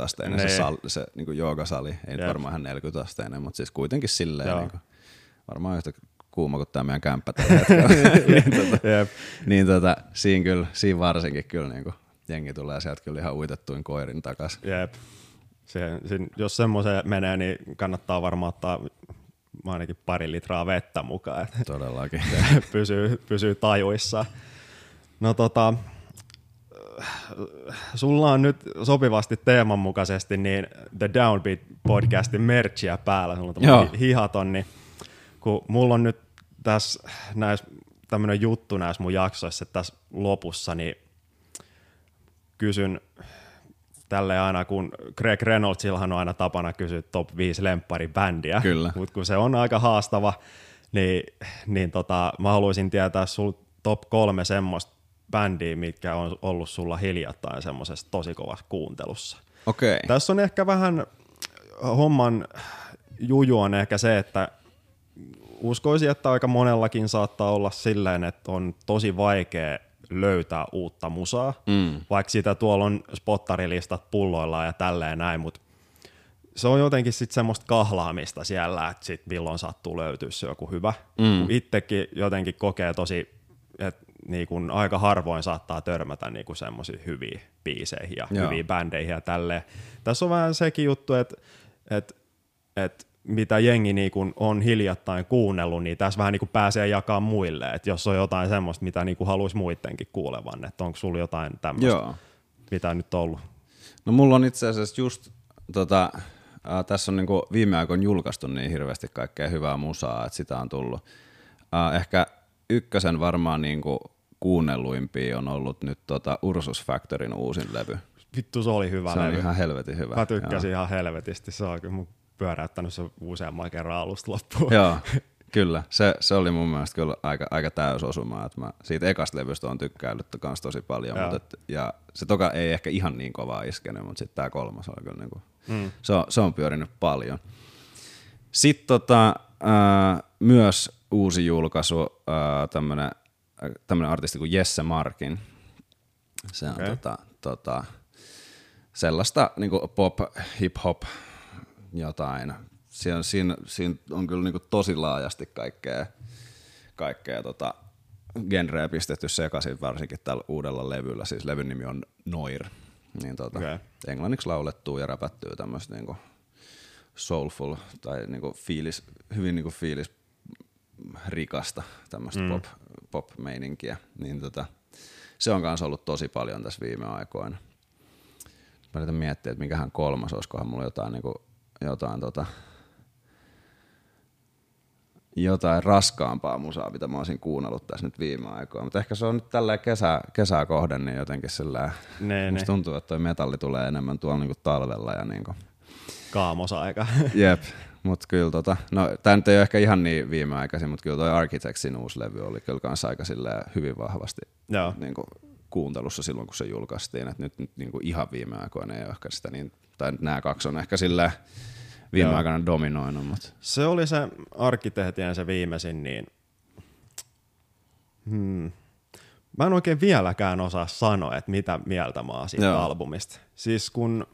30-40 asteinen se, Nee. sal, se niinku joogasali. Ei varmaan ihan 40 asteinen, mutta siis kuitenkin silleen Joo. niinku, varmaan yhtä kuuma kuin tämä meidän kämppä tällä niin, tota, Jep. niin tota, siinä, kyllä, siinä varsinkin kyllä niinku, jengi tulee sieltä kyllä ihan uitettuin koirin takas. Jep. Se, se, jos semmoiseen menee, niin kannattaa varmaan ottaa ainakin pari litraa vettä mukaan, että Todellakin. pysyy, pysyy tajuissa. No tota, sulla on nyt sopivasti teeman mukaisesti niin The Downbeat podcastin merchia päällä, sulla on hihaton, niin kun mulla on nyt tässä näissä tämmöinen juttu näissä mun jaksoissa, että tässä lopussa, niin kysyn tälle aina, kun Greg Reynoldsilla on aina tapana kysyä top 5 lempparibändiä, Kyllä. mutta kun se on aika haastava, niin, niin tota, mä haluaisin tietää sul top kolme semmoista bändiä, mitkä on ollut sulla hiljattain semmoisessa tosi kovassa kuuntelussa. Okei. Tässä on ehkä vähän homman juju on ehkä se, että uskoisin, että aika monellakin saattaa olla silleen, että on tosi vaikea löytää uutta musaa, Mm. vaikka sitä tuolla on spottarilistat pulloillaan ja tälleen näin, mutta se on jotenkin sitten semmoista kahlaamista siellä, että sit milloin sattuu löytyä se joku hyvä. Mm. Itsekin jotenkin kokee tosi, että niin kun aika harvoin saattaa törmätä niin semmoisiin hyviä biiseihin ja Joo. hyviin bändeihin ja tälleen. Tässä on vähän sekin juttu, että, että, että mitä jengi niin kun on hiljattain kuunnellut, niin tässä vähän niin kuin pääsee jakaa muille. Että jos on jotain semmoista, mitä niin kuin haluaisi muidenkin kuulevan, että onko sulla jotain tämmöistä, Joo. mitä nyt on ollut? No mulla on itse asiassa just, tota, ää, tässä on niinku viime aikoina julkaistu niin hirveästi kaikkea hyvää musaa, että sitä on tullut. Ää, ehkä ykkösen varmaan niinku kuunnelluimpia on ollut nyt tota Ursus Factorin uusin levy. Vittu, se oli hyvä Se on levy. ihan helvetin hyvä. Mä tykkäsin Joo. ihan helvetisti. Se on kyllä mun pyöräyttänyt se useamman kerran alusta loppuun. Joo, kyllä. Se, se oli mun mielestä kyllä aika, aika täys osuma. Että mä siitä ekasta levystä on tykkäillyt kans tosi paljon. Joo. Mutta et, ja se toka ei ehkä ihan niin kovaa iskenyt, mutta sitten tää kolmas on kyllä niinku, mm. se, on, se on pyörinyt paljon. Sitten tota, äh, myös uusi julkaisu, äh, tämmönen, äh, tämmönen artisti kuin Jesse Markin. Se on Okei. tota, tota, sellaista niinku pop, hip-hop, jotain. Siinä, siinä, siinä on kyllä niinku tosi laajasti kaikkea, kaikkea tota, genreä pistetty sekaisin, varsinkin tällä uudella levyllä. Siis levyn nimi on Noir. Niin tota, Okei. englanniksi laulettuu ja räpättyy tämmöistä niinku soulful tai niinku fiilis, hyvin niinku fiilis rikasta tämmöistä mm. pop, pop-meininkiä. Niin tota, se on kanssa ollut tosi paljon tässä viime aikoina. Mä yritän miettiä, että mikähän kolmas, olisikohan mulla jotain, niinku, jotain, tota, jotain raskaampaa musaa, mitä mä olisin kuunnellut tässä nyt viime aikoina. Mutta ehkä se on nyt tälleen kesä, kesää kohden, niin jotenkin sillä Ne, ne. Musta tuntuu, että toi metalli tulee enemmän tuolla niinku talvella ja niinku, Kaamosaika. jep. Mut kyllä tota, no tää nyt ei ole ehkä ihan niin viimeaikaisin, mutta kyllä toi Architectsin uusi levy oli kyllä kans aika hyvin vahvasti Joo. niinku, kuuntelussa silloin, kun se julkaistiin. Et nyt, nyt niinku ihan viime aikoina ei ole ehkä sitä niin, tai nyt nämä kaksi on ehkä silleen viime Joo. aikana dominoinut, mutta Se oli se arkkitehtien se viimeisin, niin hmm. mä en oikein vieläkään osaa sanoa, että mitä mieltä mä oon siitä Joo. albumista. Siis kun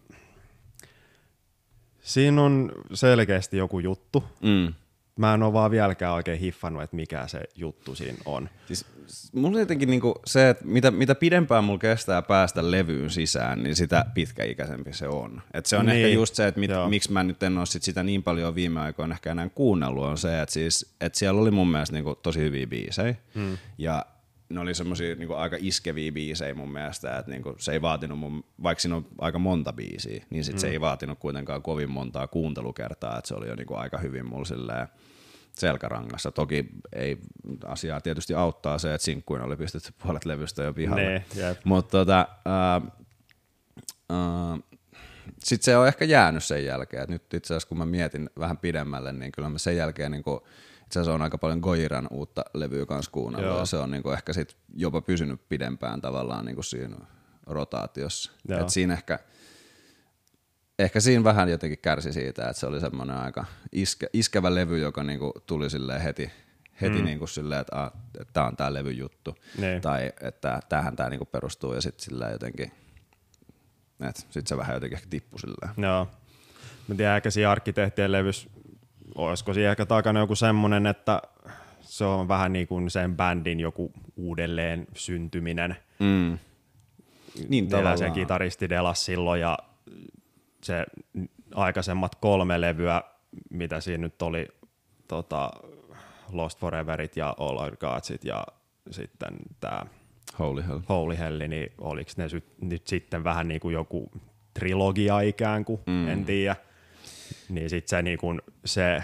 siinä on selkeästi joku juttu, mm. Mä en ole vaan vieläkään oikein hiffannut, että mikä se juttu siinä on. Siis, mulla on jotenkin niinku se, että mitä, mitä pidempään mulla kestää päästä levyyn sisään, niin sitä pitkäikäisempi se on. Et se on Niin, ehkä just se, että mit, miksi mä nyt en ole sit sitä niin paljon viime aikoina ehkä enää kuunnellut, on se, että siis, et siellä oli mun mielestä niinku tosi hyviä biisejä. Hmm. Ja ne oli semmosia niinku aika iskeviä biisejä mun mielestä, että niinku se ei vaatinut mun, vaikka siinä on aika monta biisiä, niin sit se ei vaatinut kuitenkaan kovin montaa kuuntelukertaa, että se oli jo niinku aika hyvin mulla silleen, selkärangassa. Toki ei asiaa tietysti auttaa se, että sinkkuina oli pistetty puolet levystä jo pihalle. Mutta tota, sitten se on ehkä jäänyt sen jälkeen. Et nyt itse asiassa kun mä mietin vähän pidemmälle, niin kyllä mä sen jälkeen niin itse asiassa on aika paljon Goiran uutta levyä kanssa kuunnellut. Joo. Ja se on niin ehkä sit jopa pysynyt pidempään tavallaan niin siinä rotaatiossa. Joo. Et siinä ehkä, ehkä siinä vähän jotenkin kärsi siitä, että se oli semmoinen aika iske, iskevä levy, joka niinku tuli silleen heti, heti mm. niinku silleen, että, ah, tämä on tämä levyn juttu. Niin. Tai että tähän tämä niinku perustuu ja sitten silleen jotenkin, että sitten se vähän jotenkin ehkä tippui silleen. Joo. Mä tiedän, ehkä siinä arkkitehtien levys, olisiko siinä ehkä takana joku semmonen, että se on vähän niin kuin sen bändin joku uudelleen syntyminen. Mm. Niin Delas sen tavallaan. kitaristi Delas silloin ja se aikaisemmat kolme levyä, mitä siinä nyt oli, tota, Lost Foreverit ja All Our Godsit ja sitten tämä Holy hell. Holy Hell, niin oliko ne sy- nyt sitten vähän niin kuin joku trilogia ikään kuin, mm. en tiedä. Niin sitten se, niin kuin, se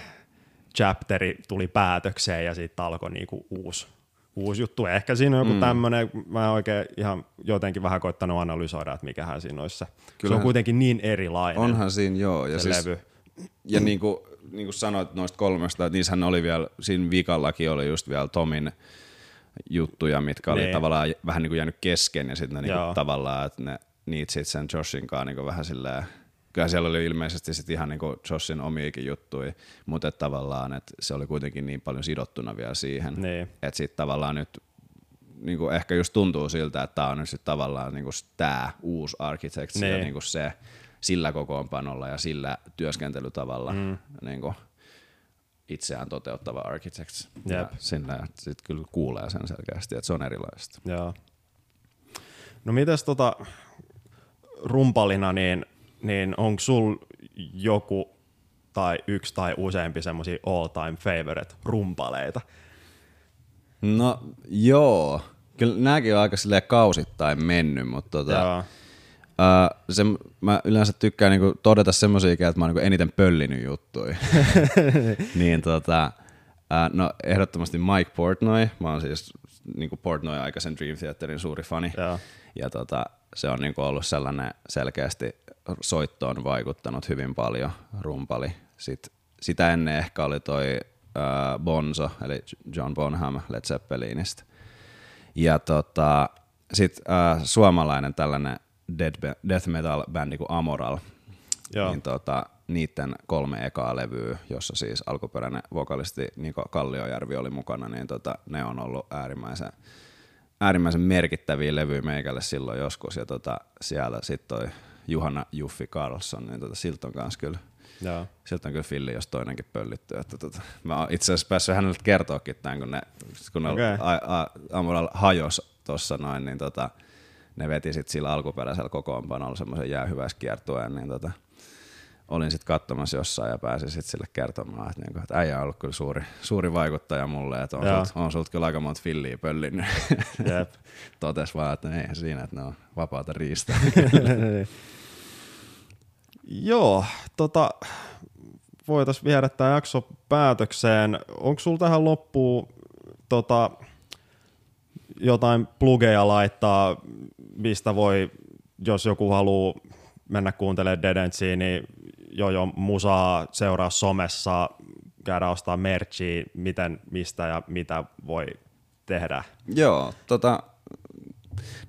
chapteri tuli päätökseen ja sitten alkoi niin kuin uusi, uusi juttu. Ehkä siinä on joku mm. tämmöinen, mä en oikein ihan jotenkin vähän koittanut analysoida, että mikähän siinä olisi se. Se on Kyllähän- kuitenkin niin erilainen Onhan siinä joo. Ja siis, levy. Ja niin kuin, niin kuin sanoit noista kolmesta, että niissähän oli vielä, siinä vikallakin oli just vielä Tomin juttuja, mitkä oli Niin. tavallaan vähän niin kuin jäänyt kesken ja sitten ne niin kuin tavallaan, että ne niitä sitten sen Joshin kanssa niin kuin vähän silleen, kyllä siellä oli ilmeisesti sit ihan niin Joshin omiakin juttuja, mutta että tavallaan, että se oli kuitenkin niin paljon sidottuna vielä siihen, Niin. että sitten tavallaan nyt niin kuin ehkä just tuntuu siltä, että tämä on nyt sitten tavallaan niin kuin tämä uusi Architects niin. ja niin se sillä kokoonpanolla ja sillä työskentelytavalla mm. niin kuin itseään toteuttava Architects. Ja sillä sitten kyllä kuulee sen selkeästi, että se on erilaista. Joo. No mites tota rumpalina, niin, niin onko sul joku tai yksi tai useampi semmoisia all time favorite rumpaleita? No joo, kyllä nämäkin on aika silleen kausittain mennyt, mutta tota, Uh, se, mä yleensä tykkään niinku todeta semmoisia, että mä oon niinku eniten pöllinyt juttuja. niin tota, uh, no ehdottomasti Mike Portnoy, mä oon siis niinku Portnoy aikaisen Dream Theaterin suuri fani. Ja, ja tota, se on niinku ollut sellainen selkeästi soittoon vaikuttanut hyvin paljon rumpali. Sit, sitä ennen ehkä oli toi uh, Bonzo, eli John Bonham Led Zeppelinistä. Ja tota, sitten uh, suomalainen tällainen death metal bändi kuin Amoral, Joo. niin tota, niiden kolme ekaa levyä, jossa siis alkuperäinen vokalisti Niko Kalliojärvi oli mukana, niin tota, ne on ollut äärimmäisen, äärimmäisen merkittäviä levyjä meikälle silloin joskus, ja tota, siellä sitten toi Juhana Juffi Carlson, niin tota, siltä on kanssa kyllä Joo. Sieltä on kyllä filli, jos toinenkin pöllittyy. Että tota, mä oon itse asiassa päässyt hänelle kertoakin tämän, kun ne, kun okay. ne a, a, aamulla hajos tuossa noin, niin tota, ne veti sit sillä alkuperäisellä kokoonpanolla semmoisen jäähyväiskiertueen, niin tota, olin sitten katsomassa jossain ja pääsin sitten sille kertomaan, että, niinku, että äijä on ollut kyllä suuri, suuri vaikuttaja mulle, että on, sulta, on sulta kyllä aika monta filliä pöllinnyt. Jep. Totes vaan, että ei siinä, että ne on vapaata riistä. Joo, tota, voitaisiin viedä tämä jakso päätökseen. Onko sulla tähän loppuun tota, jotain plugeja laittaa, mistä voi, jos joku haluaa mennä kuuntelemaan Dedentsiä, niin jo jo musaa seuraa somessa, käydä ostaa merchia, miten, mistä ja mitä voi tehdä. Joo, tota,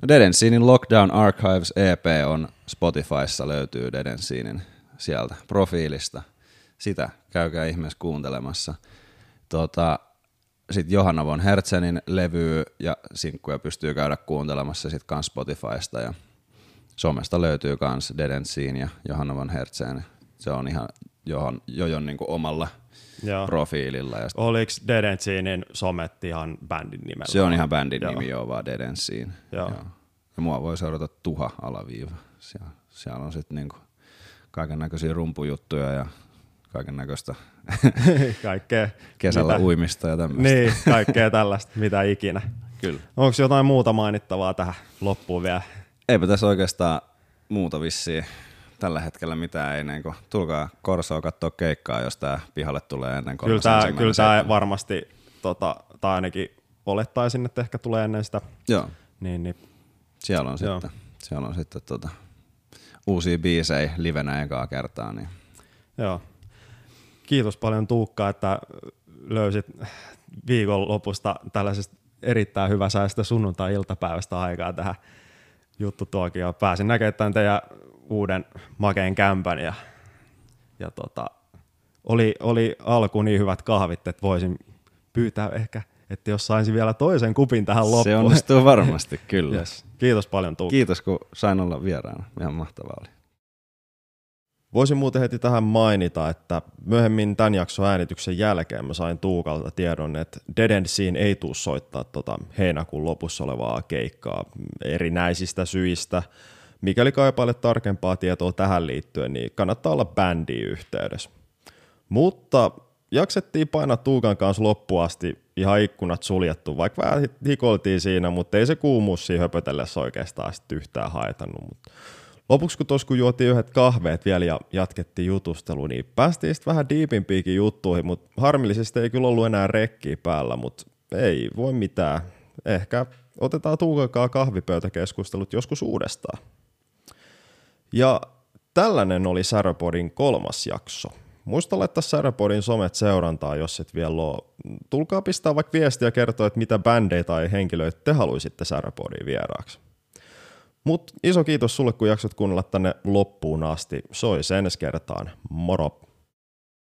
no Dedensiinin Lockdown Archives EP on Spotifyssa löytyy Dedensiinin sieltä profiilista. Sitä käykää ihmeessä kuuntelemassa. Tota, sitten Johanna von Hertzenin levy ja sinkkuja pystyy käydä kuuntelemassa sitten kans Spotifysta ja somesta löytyy kans Dead Scene ja Johanna von Hertzen. Se on ihan johon, Jojon niinku omalla joo. profiililla. Ja Oliko Dead Scenein somet ihan bändin nimellä? Se on ihan bändin joo. nimi joo, vaan Dead. Joo. joo. Ja mua voi seurata Tuha alaviiva. Siellä, siellä on sitten niinku kaiken näköisiä rumpujuttuja ja kaiken näköistä kaikkea, kesällä mitä, uimista ja tämmöistä. Niin, kaikkea tällaista, mitä ikinä. Kyllä. Onko jotain muuta mainittavaa tähän loppuun vielä? Eipä tässä oikeastaan muuta vissiin tällä hetkellä mitään ennen kuin tulkaa Korsoa katsoa keikkaa, jos tämä pihalle tulee ennen Kyllä tämä, kyllä tämä varmasti, tota, tai ainakin olettaisin, että ehkä tulee ennen sitä. Joo. Niin, niin. Siellä on Joo. sitten, siellä on sitten tota, uusia biisejä livenä ekaa kertaa. Niin. Joo, kiitos paljon Tuukka, että löysit viikonlopusta tällaisesta erittäin hyväsäistä sunnuntai-iltapäivästä aikaa tähän juttu tuokin. Ja pääsin näkemään tämän teidän uuden makeen kämpän ja, ja tota, oli, oli alku niin hyvät kahvit, että voisin pyytää ehkä, että jos saisin vielä toisen kupin tähän loppuun. Se onnistuu varmasti, kyllä. Yes. Kiitos paljon Tuukka. Kiitos, kun sain olla vieraana. Ihan mahtavaa oli. Voisin muuten heti tähän mainita, että myöhemmin tämän jakson äänityksen jälkeen mä sain Tuukalta tiedon, että Dead End Scene ei tuu soittaa tota heinäkuun lopussa olevaa keikkaa erinäisistä syistä. Mikäli kaipailet tarkempaa tietoa tähän liittyen, niin kannattaa olla bändi yhteydessä. Mutta jaksettiin painaa Tuukan kanssa loppuasti ihan ikkunat suljettu, vaikka vähän hikoiltiin siinä, mutta ei se kuumuus siinä höpötellessä oikeastaan yhtään haitannut. Mutta Lopuksi kun tuossa kun juotiin yhdet kahveet vielä ja jatkettiin jutustelu, niin päästiin sitten vähän diipimpiikin juttuihin, mutta harmillisesti ei kyllä ollut enää rekkiä päällä, mutta ei voi mitään. Ehkä otetaan tuukakaa kahvipöytäkeskustelut joskus uudestaan. Ja tällainen oli Säröpodin kolmas jakso. Muista laittaa Säröpodin somet seurantaa, jos et vielä ole. Tulkaa pistää vaikka viestiä ja kertoa, että mitä bändejä tai henkilöitä te haluaisitte Säröpodin vieraaksi. Mutta iso kiitos sulle, kun jaksot kuunnella tänne loppuun asti. Soi sen ensi kertaan. Moro!